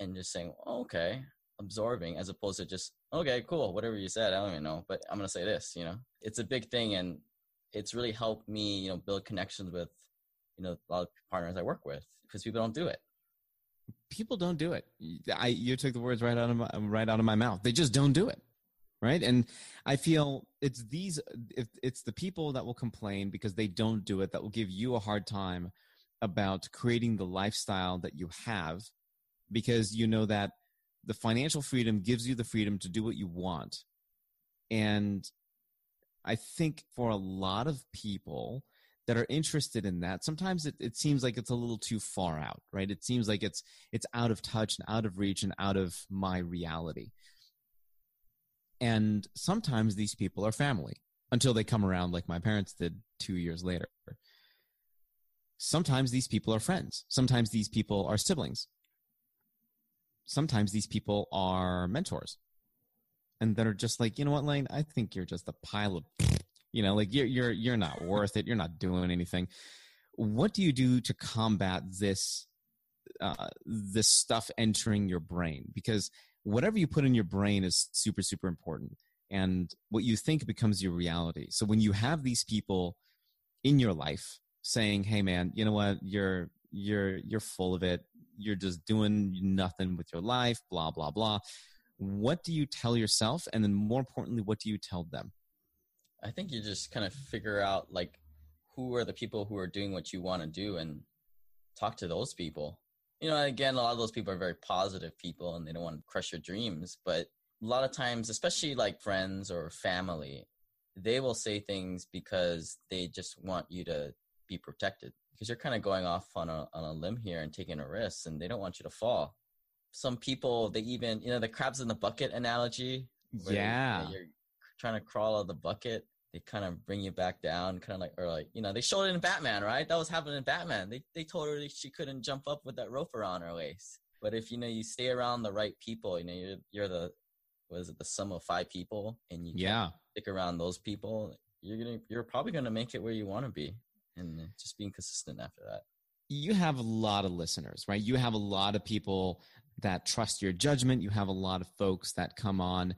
and just saying, oh, okay, absorbing, as opposed to just, okay, cool, whatever you said, I don't even know, but I'm gonna say this. You know, it's a big thing, and it's really helped me, you know, build connections with, you know, a lot of partners I work with because people don't do it. people don't do it i you took the words right out of my right out of my mouth they just don't do it right? And i feel it's these it's the people that will complain because they don't do it that will give you a hard time about creating the lifestyle that you have because you know that the financial freedom gives you the freedom to do what you want. And i think for a lot of people that are interested in that sometimes it, it seems like it's a little too far out right? It seems like it's it's out of touch and out of reach and out of my reality and sometimes these people are family until they come around like my parents did two years later. Sometimes these people are friends. Sometimes these people are siblings. Sometimes these people are mentors. And that are just like you know what lane? I think you're just a pile of <laughs> you know like you're you're you're not worth it. You're not doing anything. What do you do to combat this uh, this stuff entering your brain? Because whatever you put in your brain is super super important and what you think becomes your reality. So when you have these people in your life saying hey man you know what? You're you're you're full of it. You're just doing nothing with your life blah blah blah. What do you tell yourself? And then more importantly what do you tell them? I think you just kind of figure out like who are the people who are doing what you want to do and talk to those people. You know, again, a lot of those people are very positive people and they don't want to crush your dreams. But a lot of times, especially like friends or family, they will say things because they just want you to be protected because you're kind of going off on a, on a limb here and taking a risk and they don't want you to fall. Some people, they even, you know, the crabs in the bucket analogy. where they- yeah you're trying to crawl out of the bucket they kind of bring you back down kind of like or like you know they showed it in batman right that was happening in batman they, they told her she couldn't jump up with that rope around her waist but if you know you stay around the right people you know you're, you're the was it the sum of five people and you Yeah. stick around those people, you're gonna you're probably gonna make it where you want to be, and just being consistent after that. you have a lot of listeners, right? You have a lot of people that trust your judgment. You have a lot of folks that come on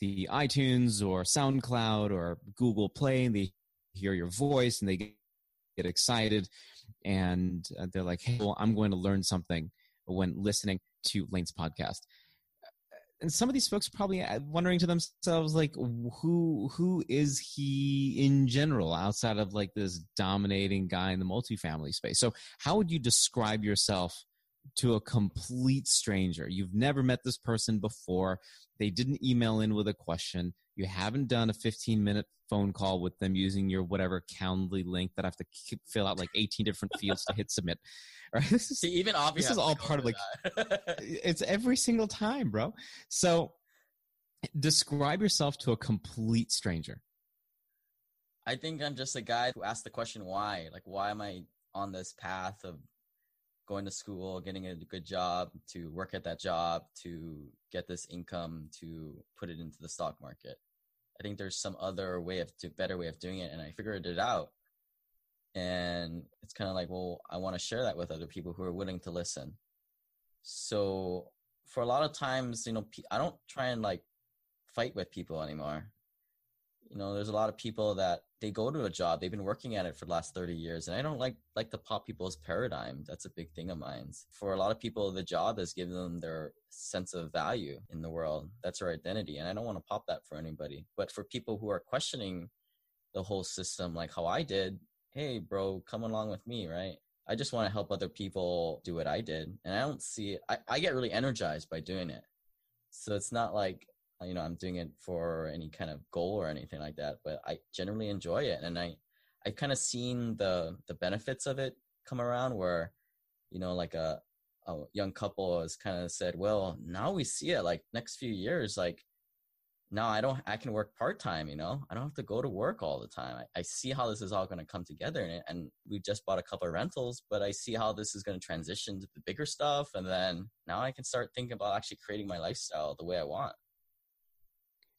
the iTunes or SoundCloud or Google Play and they hear your voice and they get, excited and uh, they're like, hey, well, I'm going to learn something when listening to Lane's podcast. And some of these folks are probably uh, wondering to themselves, like, who who is he in general outside of like this dominating guy in the multifamily space? So, how would you describe yourself to a complete stranger? You've never met this person before. They didn't email in with a question. You haven't done a 15 minute phone call with them using your whatever Calendly link that I have to keep, fill out like 18 different fields to hit submit. <laughs> Right? This is See, even Abhi this is all part of, oh, like, <laughs> it's every single time, bro. So describe yourself to a complete stranger. I think I'm just a guy who asked the question why. Like, why am I on this path of going to school, getting a good job, to work at that job, to get this income, to put it into the stock market? I think there's some other way of, to better way of doing it, and I figured it out. And it's kind of like, well, I want to share that with other people who are willing to listen. So for a lot of times, you know, I don't try and like fight with people anymore you know there's a lot of people that they go to a job they've been working at it for the last 30 years and i don't like like to pop people's paradigm that's a big thing of mine. For a lot of people the job has given them their sense of value in the world that's their identity and i don't want to pop that for anybody. But for people who are questioning the whole system like how i did hey bro come along with me right? I just want to help other people do what i did and i don't see it I, I get really energized by doing it. So it's not like you know i'm doing it for any kind of goal or anything like that but i generally enjoy it. And i i've kind of seen the the benefits of it come around where you know like a a young couple has kind of said well now we see it like next few years like now i don't i can work part-time you know? I don't have to go to work all the time. I, I see how this is all going to come together and, and we just bought a couple of rentals but i see how this is going to transition to the bigger stuff and then now i can start thinking about actually creating my lifestyle the way i want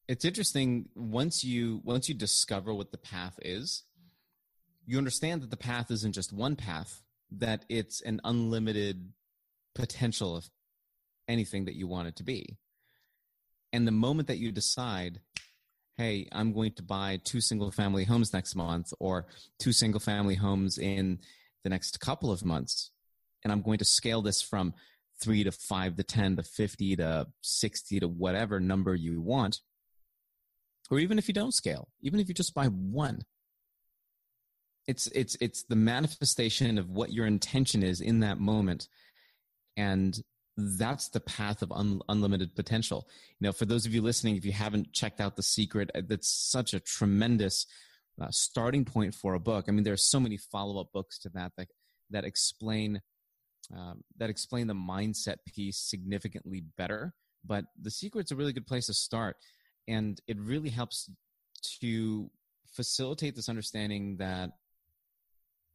It's interesting once you once you discover what the path is, you understand that the path isn't just one path, that it's an unlimited potential of anything that you want it to be. And the moment that you decide, hey, I'm going to buy two single family homes next month or two single family homes in the next couple of months, and I'm going to scale this from three to five to 10 to 50 to 60 to whatever number you want, or even if you don't scale, even if you just buy one, it's it's it's the manifestation of what your intention is in that moment, and that's the path of un, unlimited potential. You know, for those of you listening, if you haven't checked out The Secret, uh, that's such a tremendous uh, starting point for a book. I mean, there are so many follow up books to that that that explain um, that explain the mindset piece significantly better. But The Secret's a really good place to start, and it really helps to facilitate this understanding that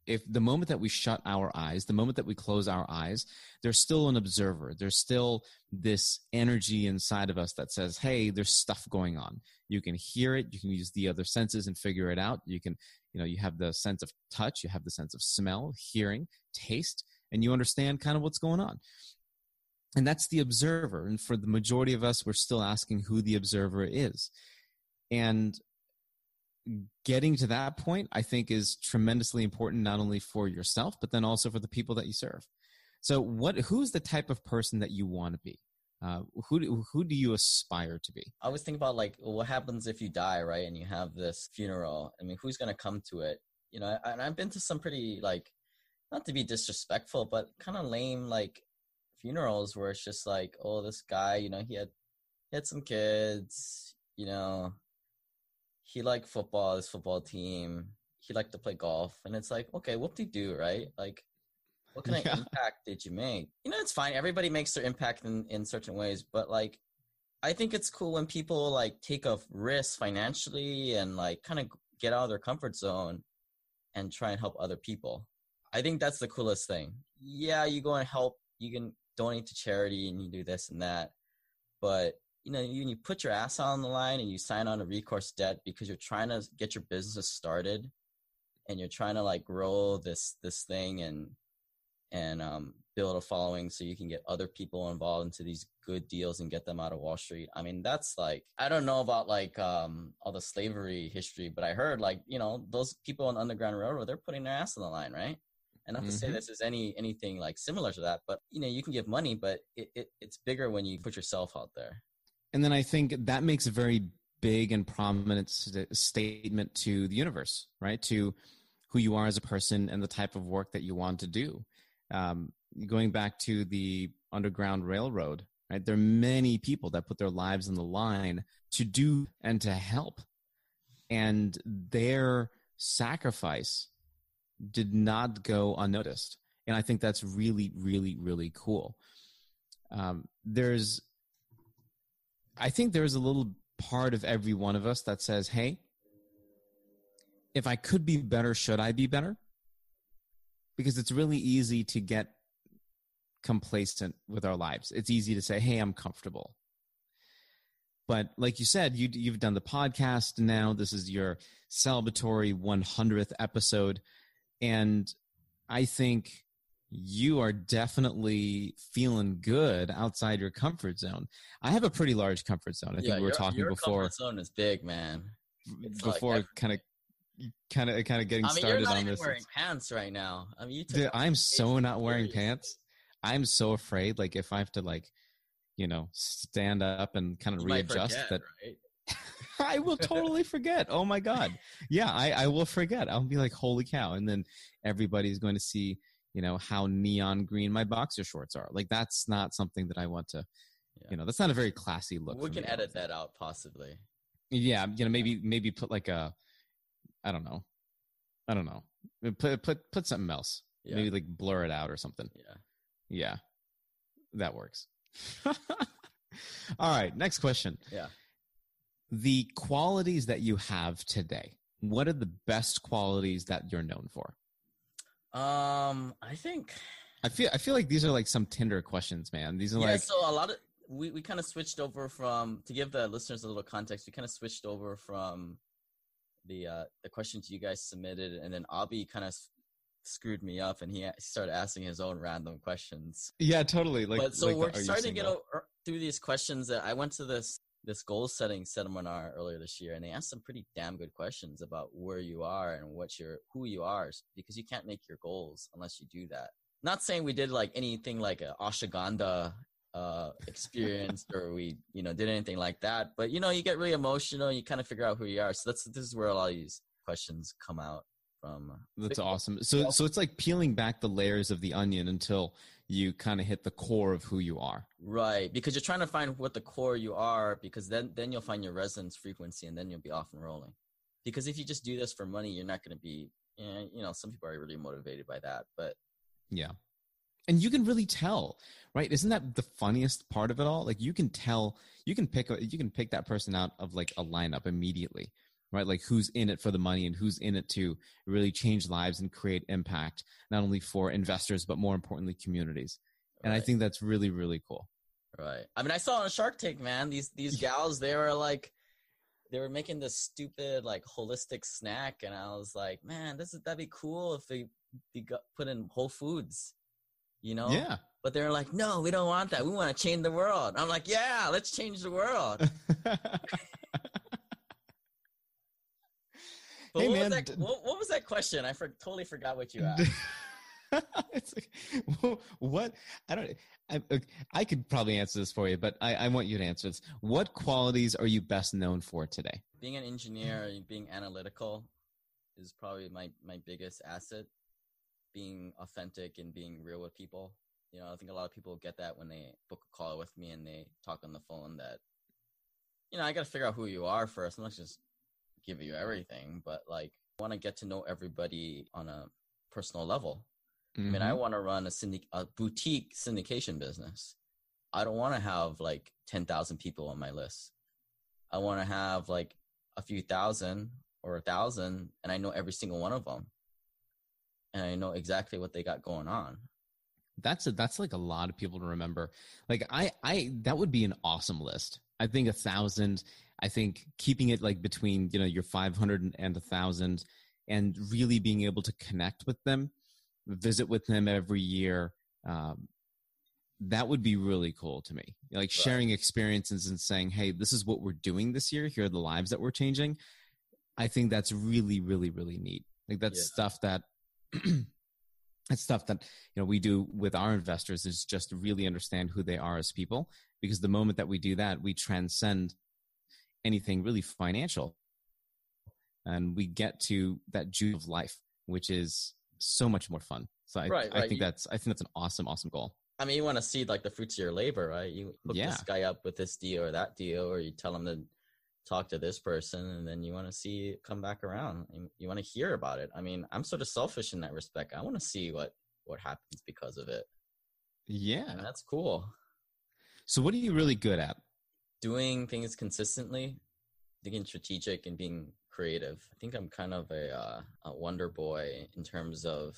if the moment that we shut our eyes, the moment that we close our eyes, there's still an observer. There's still this energy inside of us that says, hey, there's stuff going on. You can hear it. You can use the other senses and figure it out. You can, you know, you have the sense of touch, you have the sense of smell, hearing, taste, and you understand kind of what's going on. And that's the observer. And for the majority of us, we're still asking who the observer is. And getting to that point, I think, is tremendously important not only for yourself, but then also for the people that you serve. So, what? Who's the type of person that you want to be? Uh, who do, who do you aspire to be? I always think about like, what happens if you die, right? And you have this funeral. I mean, who's gonna come to it? You know, and I've been to some pretty like, not to be disrespectful, but kind of lame like funerals where it's just like, oh, this guy, you know, he had he had some kids, you know, he liked football, his football team, he liked to play golf, and it's like, okay, what did you do, right? Like, what kind Yeah. of impact did you make? You know, it's fine. Everybody makes their impact in, in certain ways, but like, I think it's cool when people like take a risk financially and like kind of get out of their comfort zone and try and help other people. I think that's the coolest thing. Yeah, you go and help, you can donate to charity and you do this and that, but you know, you, you put your ass on the line and you sign on a recourse debt because you're trying to get your business started and you're trying to like grow this this thing and and um, build a following so you can get other people involved into these good deals and get them out of Wall Street. I mean, that's like I don't know about like um, all the slavery history, but I heard like you know those people on the Underground Railroad they're putting their ass on the line, right? And not to mm-hmm. say this is any anything like similar to that, but you know you can give money, but it, it it's bigger when you put yourself out there. And then I think that makes a very big and prominent st- statement to the universe, right? To who you are as a person and the type of work that you want to do. Um, going back to the Underground Railroad, right? There are many people that put their lives on the line to do and to help. And their sacrifice did not go unnoticed. And I think that's really, really, really cool. Um, there's, I think there's a little part of every one of us that says, hey, if I could be better, should I be better? Because it's really easy to get complacent with our lives. It's easy to say, "Hey, I'm comfortable." But like you said, you you've done the podcast now. This is your celebratory 100th episode, and I think you are definitely feeling good outside your comfort zone. I have a pretty large comfort zone. I think we were talking your before. Comfort zone is big, man. It's before like kind of kind of kind of getting I mean, started on this. Wearing pants right now. I mean, Dude, I'm so not wearing pants. I'm so afraid, like if I have to like, you know, stand up and kind of you readjust forget, that. Right? <laughs> <laughs> I will totally forget. Oh my god, yeah, I, I will forget. I'll be like, holy cow, and then everybody's going to see, you know, how neon green my boxer shorts are. Like that's not something that I want to, yeah. you know, that's not a very classy look. We can edit that out possibly. Yeah, you know, maybe maybe put like a, I don't know, I don't know, put put put something else. Yeah. Maybe like blur it out or something. Yeah. Yeah, that works. <laughs> All right, next question. Yeah. The qualities that you have today, what are the best qualities that you're known for? Um, I think I feel I feel like these are like some Tinder questions, man. These are yeah, like so a lot of we, we kind of switched over from to give the listeners a little context, we kind of switched over from the uh the questions you guys submitted and then Abhi kind of screwed me up and he started asking his own random questions. Yeah, totally. Like, but so like, we're starting to get over, through these questions. That I went to this this goal setting seminar earlier this year, and they asked some pretty damn good questions about where you are and what your who you are, because you can't make your goals unless you do that. Not saying we did like anything like a ashwagandha uh experience or we you know did anything like that but you know you get really emotional and you kind of figure out who you are so that's this is where a lot of these questions come out from. That's awesome. So so it's like peeling back the layers of the onion until you kind of hit the core of who you are. Right, because you're trying to find what the core you are because then then you'll find your resonance frequency and then you'll be off and rolling. Because if you just do this for money, you're not going to be you know, some people are really motivated by that, but yeah. And you can really tell, right? Isn't that the funniest part of it all? Like you can tell, you can pick, you can pick that person out of like a lineup immediately right? Like who's in it for the money and who's in it to really change lives and create impact, not only for investors, but more importantly, communities. And right. I think that's really, really cool. Right. I mean, I saw on Shark Tank, man, these, these <laughs> gals, they were like, they were making this stupid, like holistic snack. And I was like, man, this is, that'd be cool if they, got put in Whole Foods, you know? Yeah. But they're like, no, we don't want that. We want to change the world. I'm like, yeah, let's change the world. <laughs> But hey, what, man. Was that, what, what, was that question? I for, totally forgot what you asked. <laughs> it's like, what? I don't. I, I could probably answer this for you, but I, I want you to answer this. What qualities are you best known for today? Being an engineer, being analytical, is probably my my biggest asset. Being authentic and being real with people. You know, I think a lot of people get that when they book a call with me and they talk on the phone. That you know, I got to figure out who you are first. I'm not just give you everything, but like I want to get to know everybody on a personal level. Mm-hmm. I mean, I mm-hmm. want to run a, syndic- a boutique syndication business. I don't want to have like 10,000 people on my list. I want to have like a few thousand or a thousand and I know every single one of them. And I know exactly what they got going on. That's a, that's like a lot of people to remember. Like I I that would be an awesome list. I think a thousand. I think keeping it like between you know your 500 and a thousand, and really being able to connect with them, visit with them every year. Um, that would be really cool to me. Like sharing experiences and saying, "Hey, this is what we're doing this year. Here are the lives that we're changing." I think that's really, really, really neat. Like that's Yeah. stuff that <clears throat> that's stuff that you know we do with our investors is just really understand who they are as people. Because the moment that we do that, we transcend anything really financial, and we get to that juice of life, which is so much more fun. So I, Right, I right. think that's I think that's an awesome, awesome goal. I mean, you want to see like the fruits of your labor, right? You hook Yeah. this guy up with this deal or that deal, or you tell him to talk to this person, and then you want to see it come back around. You want to hear about it. I mean, I'm sort of selfish in that respect. I want to see what what happens because of it, Yeah. and that's cool. So what are you really good at? Doing things consistently, being strategic, and being creative. I think I'm kind of a uh, a wonder boy in terms of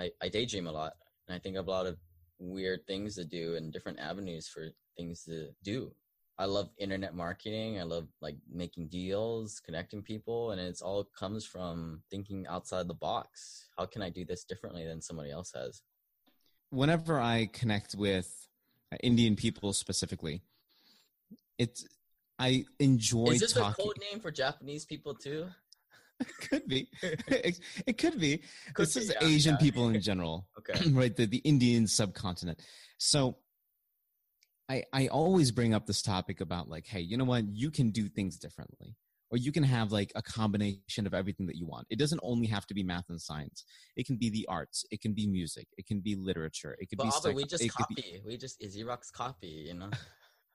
I, I daydream a lot, and I think of a lot of weird things to do and different avenues for things to do. I love internet marketing. I love like making deals, connecting people, and it's all comes from thinking outside the box. How can I do this differently than somebody else has? Whenever I connect with uh, Indian people specifically, it's I enjoy Is this a code name for Japanese people too? could be. <laughs> it, it could be. Could this be, is yeah, Asian yeah. people in <laughs> general, Okay. <clears throat> right? The the Indian subcontinent. So I I always bring up this topic about like, hey, you know what? You can do things differently. Or you can have like a combination of everything that you want. It doesn't only have to be math and science. It can be the arts. It can be music. It can be literature. It could But be. Albert, we just copy. be- We just Xerox copy, you know? <laughs>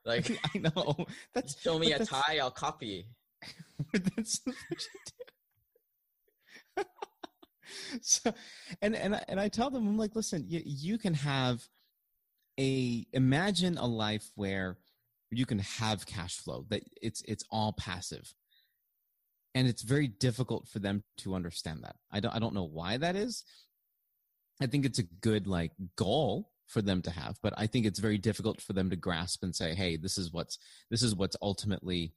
Like <laughs> I know. That's show me a that's- tie, I'll copy. <laughs> that's what you do. <laughs> so, and and I- and I tell them, I'm like, listen, you, you can have a imagine a life where you can have cash flow that it's it's all passive, and it's very difficult for them to understand that. I don't I don't know why that is. I think it's a good like goal for them to have, but I think it's very difficult for them to grasp and say, "Hey, this is what's this is what's ultimately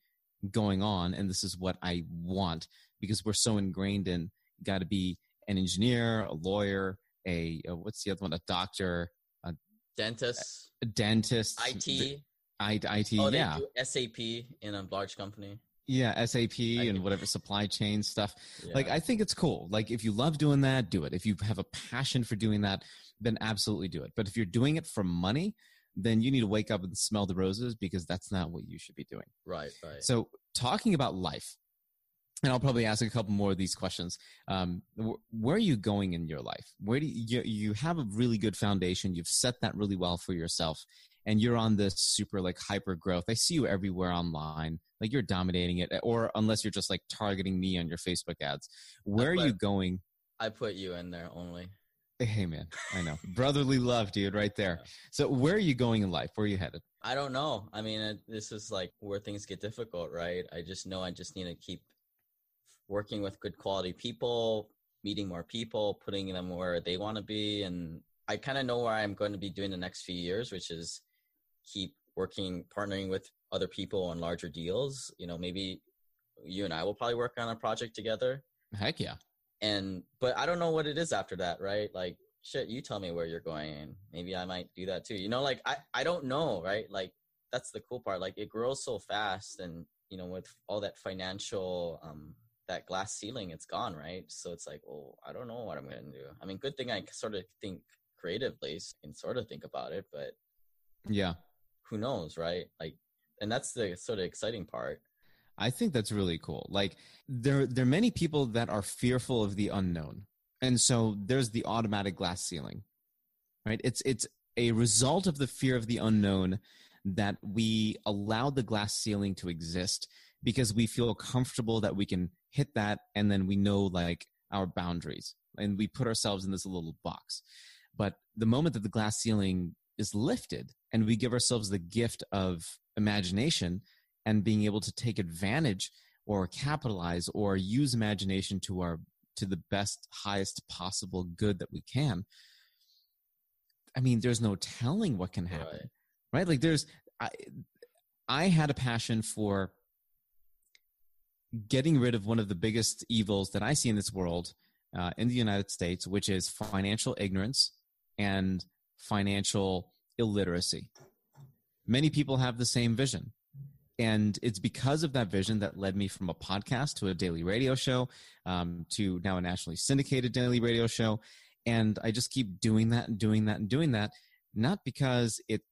going on and this is what I want because we're so ingrained in got to be an engineer, a lawyer, a, a what's the other one, a doctor, Dentists, a dentist, IT. I, IT, Oh, yeah, SAP in a large company. Yeah, SAP and whatever supply chain stuff. Like I think it's cool. Like if you love doing that, do it. If you have a passion for doing that, then absolutely do it. But if you're doing it for money, then you need to wake up and smell the roses because that's not what you should be doing. right, right. So, talking about life, and I'll probably ask a couple more of these questions. Um, wh- where are you going in your life? Where do you, you you have a really good foundation? You've set that really well for yourself, and you're on this super like hyper growth. I see you everywhere online, like you're dominating it. Or unless you're just like targeting me on your Facebook ads, where are you going? I put you in there only. Hey man, I know brotherly love, dude, right there. So, where are you going in life? Where are you headed? I don't know. I mean, it, this is like where things get difficult, right? I just know I just need to keep working with good quality people, meeting more people, putting them where they want to be. And I kind of know where I'm going to be doing the next few years, which is keep working, partnering with other people on larger deals. You know, maybe you and I will probably work on a project together. Heck yeah. And, but I don't know what it is after that, right? Like, shit, you tell me where you're going and maybe I might do that too. You know, like I, I don't know, right? Like that's the cool part. Like it grows so fast and you know, with all that financial um that glass ceiling, it's gone, right? So it's like, well, I don't know what I'm gonna do. I mean, good thing I sort of think creatively and sort of think about it, but Yeah. Who knows, right? Like and that's the sort of exciting part. I think that's really cool. Like there there are many people that are fearful of the unknown. And so there's the automatic glass ceiling. Right? It's it's a result of the fear of the unknown that we allow the glass ceiling to exist because we feel comfortable that we can hit that and then we know like our boundaries and we put ourselves in this little box. But the moment that the glass ceiling is lifted and we give ourselves the gift of imagination and being able to take advantage or capitalize or use imagination to our to the best highest possible good that we can i mean there's no telling what can happen Right. right, like there's I, I had a passion for getting rid of one of the biggest evils that I see in this world uh, in the United States, which is financial ignorance and financial illiteracy. Many people have the same vision. And it's because of that vision that led me from a podcast to a daily radio show um, to now a nationally syndicated daily radio show. And I just keep doing that and doing that and doing that, not because it's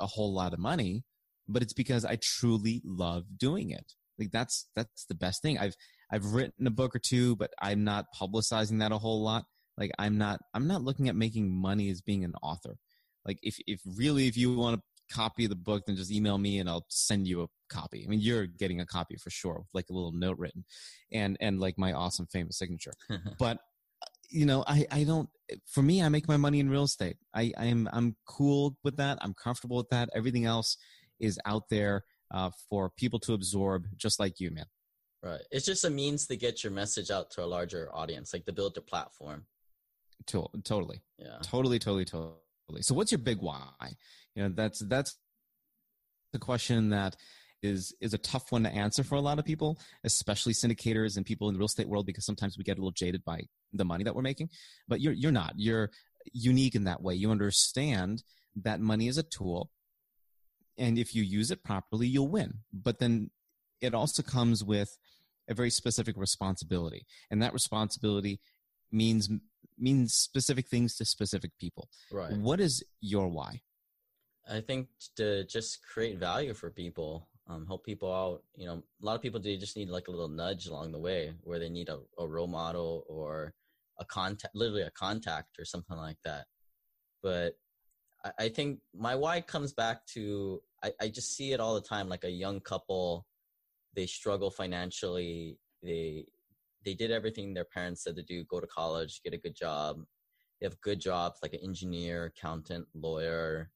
a whole lot of money, but it's because I truly love doing it. Like that's that's the best thing. I've I've written a book or two, but I'm not publicizing that a whole lot. Like I'm not I'm not looking at making money as being an author. Like if if really if you want to copy the book, then just email me and I'll send you a copy. I mean, you're getting a copy for sure, with like a little note written, and and like my awesome famous signature. <laughs> but you know, I I don't. For me, I make my money in real estate. I I am I'm cool with that. I'm comfortable with that. Everything else is out there uh, for people to absorb, just like you, man. Right. It's just a means to get your message out to a larger audience, like to build a platform. To- totally. Yeah. Totally, totally, totally. So, what's your big why? You know, that's that's the question that is is a tough one to answer for a lot of people, especially syndicators and people in the real estate world, because sometimes we get a little jaded by the money that we're making. But you're you're not. You're unique in that way. You understand that money is a tool and if you use it properly you'll win but then it also comes with a very specific responsibility and that responsibility means means specific things to specific people. Right. What is your why? I think to just create value for people um, help people out you know a lot of people do just need like a little nudge along the way where they need a, a role model or a contact literally a contact or something like that. But I think my why comes back to I, I just see it all the time like a young couple they struggle financially they they did everything their parents said to do go to college get a good job they have good jobs like an engineer accountant lawyer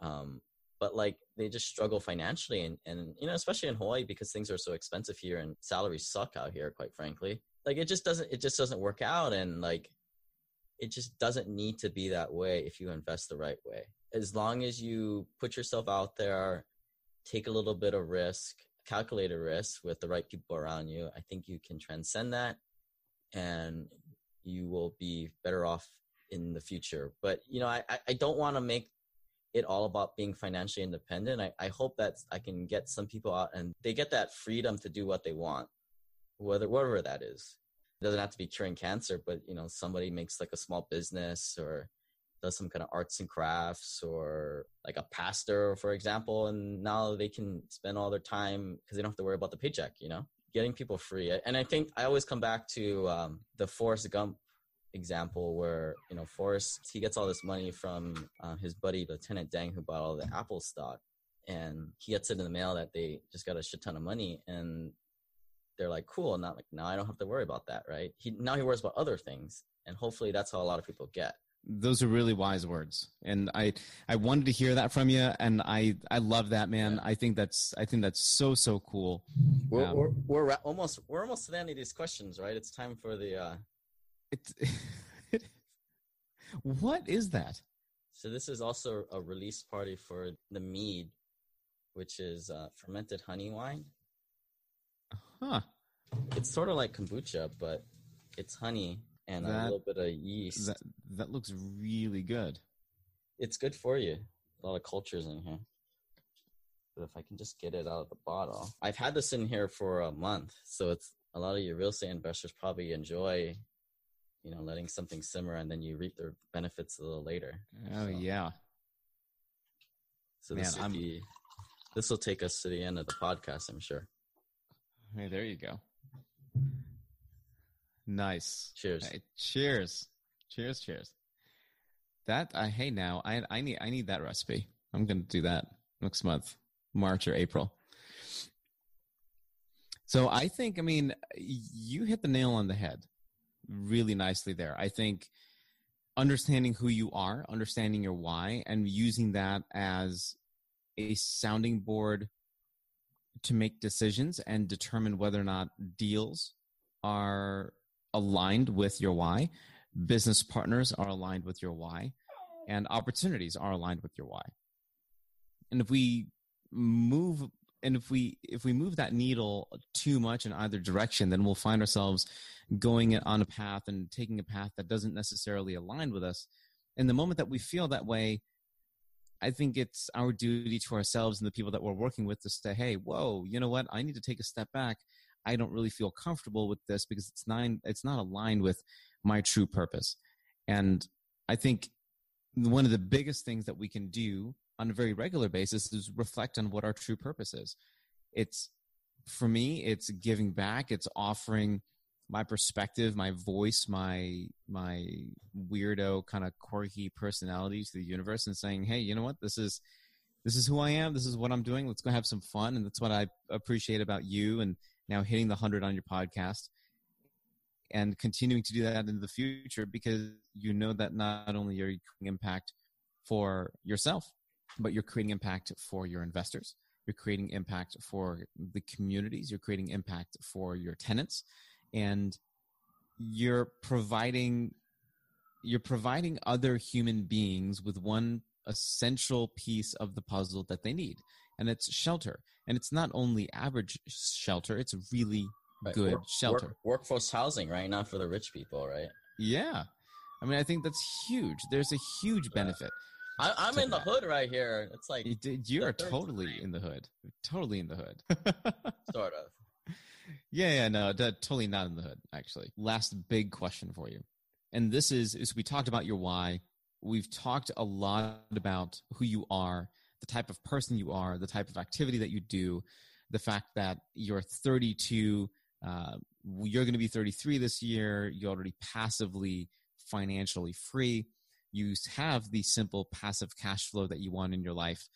um, but like they just struggle financially and, and you know especially in hawaii because things are so expensive here and salaries suck out here quite frankly like it just doesn't it just doesn't work out and like it just doesn't need to be that way if you invest the right way. As long as you put yourself out there, take a little bit of risk, calculate a risk with the right people around you, I think you can transcend that and you will be better off in the future. But you know, I, I don't want to make it all about being financially independent. I, I hope that I can get some people out and they get that freedom to do what they want, whether whatever that is it doesn't have to be curing cancer, but you know, somebody makes like a small business or does some kind of arts and crafts or like a pastor, for example, and now they can spend all their time because they don't have to worry about the paycheck, you know, getting people free. And I think I always come back to um, the Forrest Gump example where, you know, Forrest, he gets all this money from uh, his buddy, Lieutenant Dan, who bought all the Apple stock. And he gets it in the mail that they just got a shit ton of money. And they're like, cool. Not like now I don't have to worry about that, right? He now he worries about other things, and hopefully that's how a lot of people get. Those are really wise words, and I I wanted to hear that from you, and I I love that man. I think that's I think that's so so cool. We're um, we're, we're almost we're almost to the end of these questions, right? It's time for the. uh It's <laughs> what is that? So this is also a release party for the mead, which is uh, fermented honey wine. Huh. It's sort of like kombucha, but it's honey and that, a little bit of yeast. That that looks really good. It's good for you. A lot of cultures in here. But if I can just get it out of the bottle. I've had this in here for a month, so it's a lot of your real estate investors probably enjoy you know letting something simmer and then you reap the benefits a little later. Oh so. yeah. So this Man, will be this will take us to the end of the podcast, I'm sure. Hey, there you go. Nice. Cheers. Hey, cheers. Cheers. Cheers. That I hey now I I need I need that recipe. I'm gonna do that next month, March or April. So I think I mean you hit the nail on the head really nicely there. I think understanding who you are, understanding your why, and using that as a sounding board to make decisions and determine whether or not deals are aligned with your why, business partners are aligned with your why, and opportunities are aligned with your why. And if we move and if we if we move that needle too much in either direction then we'll find ourselves going on a path and taking a path that doesn't necessarily align with us. And the moment that we feel that way i think it's our duty to ourselves and the people that we're working with to say hey whoa you know what? I need to take a step back i don't really feel comfortable with this because it's not it's not aligned with my true purpose and i think one of the biggest things that we can do on a very regular basis is reflect on what our true purpose is. It's for me, it's giving back. It's offering my perspective, my voice, my my weirdo kind of quirky personality to the universe, and saying, "Hey, you know what? This is this is who I am. This is what I'm doing. Let's go have some fun." And that's what I appreciate about you. And now hitting the hundred on your podcast and continuing to do that in the future because you know that not only are you creating impact for yourself but you're creating impact for your investors. You're creating impact for the communities. You're creating impact for your tenants. And you're providing you're providing other human beings with one essential piece of the puzzle that they need and it's shelter and it's not only average shelter it's really right. good work, shelter work, workforce housing right not for the rich people right yeah i mean i think that's huge there's a huge benefit I, am in the hood right here. It's like you, are totally in the hood. totally in the hood. <laughs> sort of. Yeah, yeah, no, totally not in the hood. Actually, last big question for you, and this is is we talked about your why. We've talked a lot about who you are, the type of person you are, the type of activity that you do, the fact that you're 32. Uh, you're going to be 33 this year. You're already passively financially free you have the simple passive cash flow that you want in your life.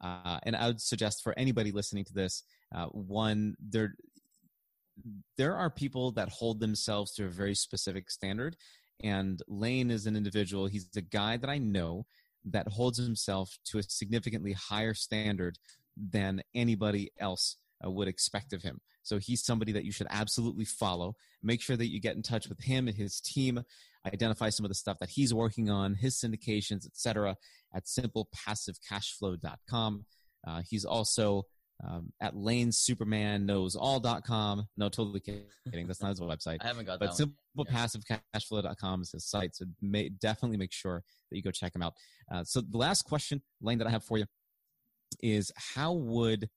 Uh, and I would suggest for anybody listening to this, uh, one, there, there are people that hold themselves to a very specific standard. And Lane is an individual, he's a guy that I know that holds himself to a significantly higher standard than anybody else uh, would expect of him. So he's somebody that you should absolutely follow. Make sure that you get in touch with him and his team identify some of the stuff that he's working on, his syndications, etc., at simplepassivecashflow.com. Uh, he's also um, at lanesupermanknowsall.com. No, totally kidding. That's not his website. <laughs> I haven't got but that. But simplepassivecashflow.com is his site. So may, definitely make sure that you go check him out. Uh, so the last question, Lane, that I have for you is how would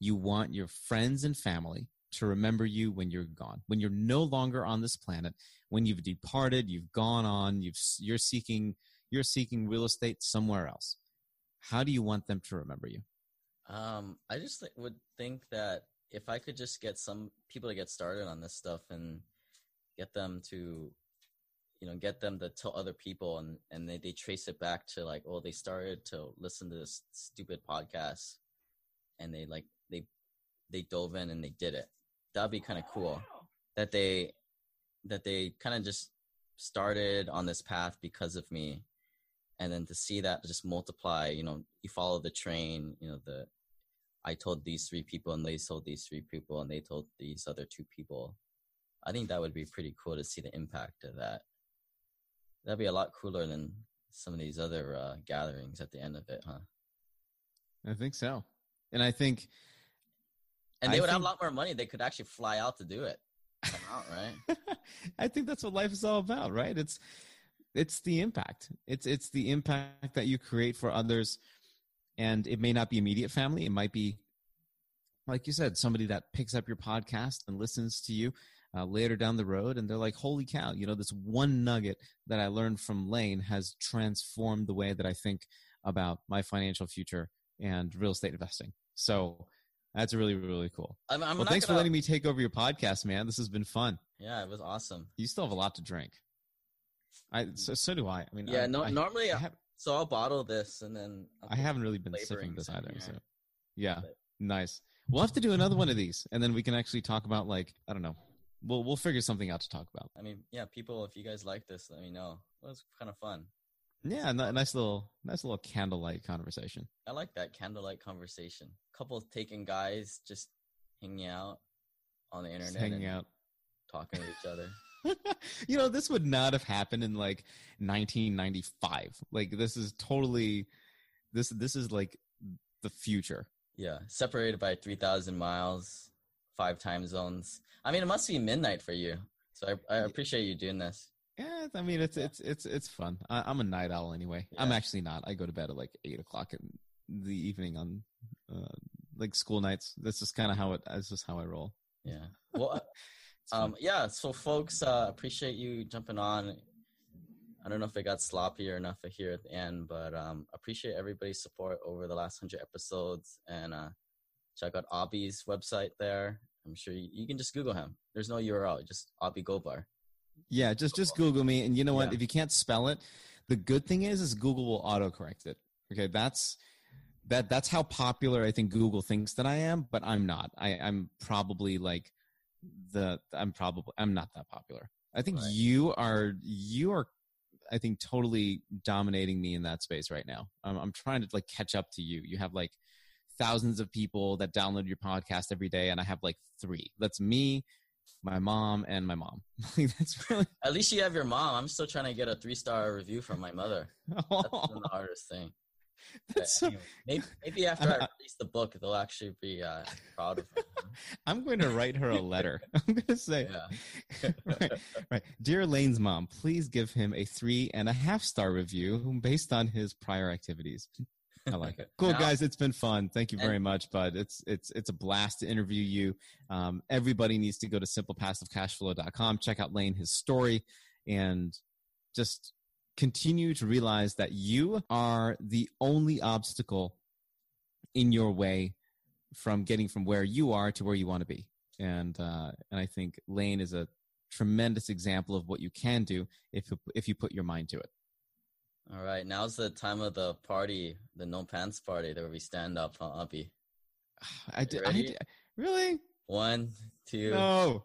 you want your friends and family to remember you when you're gone, when you're no longer on this planet, when you've departed, you've gone on, you've you're seeking you're seeking real estate somewhere else. How do you want them to remember you? Um, I just th- would think that if I could just get some people to get started on this stuff and get them to you know get them to tell other people and and they, they trace it back to like oh they started to listen to this stupid podcast and they like they they dove in and they did it. That'd be kind of cool that they that they kind of just started on this path because of me. And then to see that just multiply you know you follow the train you know the i told these three people and they told these three people and they told these other two people i think that would be pretty cool to see the impact of that that'd be a lot cooler than some of these other uh, gatherings at the end of it huh i think so and i think and they I would think, have a lot more money. They could actually fly out to do it. <laughs> Out, right? I think that's what life is all about, right? It's it's the impact. It's it's the impact that you create for others, and it may not be immediate family. It might be, like you said, somebody that picks up your podcast and listens to you uh, later down the road, and they're like, "Holy cow! You know, this one nugget that I learned from Lane has transformed the way that I think about my financial future and real estate investing." So that's really really cool. I'm, I'm well, thanks gonna... for letting me take over your podcast, man. This has been fun. Yeah, it was awesome. You still have a lot to drink. I so, so do I. I mean, yeah. I, no, I, normally, I have, so I'll bottle this and then I'll I have not really been sipping this either. So yeah, but, nice. We'll have to do another one of these, and then we can actually talk about like I don't know. We'll we'll figure something out to talk about. I mean, yeah, people, if you guys like this, let me know. It was kind of fun. Yeah, nice little nice little candlelight conversation. I like that candlelight conversation. Couple taking guys just hanging out on the internet, just hanging out, talking to each other. <laughs> <laughs> you know, this would not have happened in like 1995. Like this is totally this this is like the future. Yeah, separated by three thousand miles, five time zones. I mean, it must be midnight for you. So I, I appreciate you doing this. Yeah, I mean it's it's it's it's fun. I, I'm a night owl anyway. I'm actually not. I go to bed at like eight o'clock in the evening on uh, like school nights. That's just kind of how it. That's just how I roll. Yeah. Well. Um, yeah. So, folks, uh, appreciate you jumping on. I don't know if it got sloppy or enough here at the end, but um, appreciate everybody's support over the last hundred episodes. And uh, check out Abhi's website there. I'm sure you, you can just Google him. There's no URL, just Abhi Golhar. Yeah, just just Google me, and you know what? Yeah. If you can't spell it, the good thing is, is Google will autocorrect it. Okay, that's that that's how popular I think Google thinks that I am, but I'm not. I, I'm probably like the I'm probably I'm not that popular. I think Right. you are you are I think totally dominating me in that space right now. I'm, I'm trying to like catch up to you. You have like thousands of people that download your podcast every day, and I have like three. That's me, my mom, and my mom. <laughs> Like, that's really At least you have your mom. I'm still trying to get a three star review from my mother. That's the <laughs> hardest thing. <laughs> That's so- maybe, maybe <laughs> after I- I release the book, they'll actually be uh, proud of her. <laughs> I'm going to write her a letter. I'm going to say, Yeah. right, right. Dear Lane's mom, please give him a three and a half star review based on his prior activities. I like it. Cool, Now- guys. It's been fun. Thank you very And- much, bud. It's it's it's a blast to interview you. Um, everybody needs to go to simplepassivecashflow.com, check out Lane his story, and just continue to realize that you are the only obstacle in your way from getting from where you are to where you want to be. And uh, and I think Lane is a tremendous example of what you can do if you, if you put your mind to it. All right, now's the time of the party, the no pants party, where we stand up, huh, Abhi? I did. I did really? One, two. No.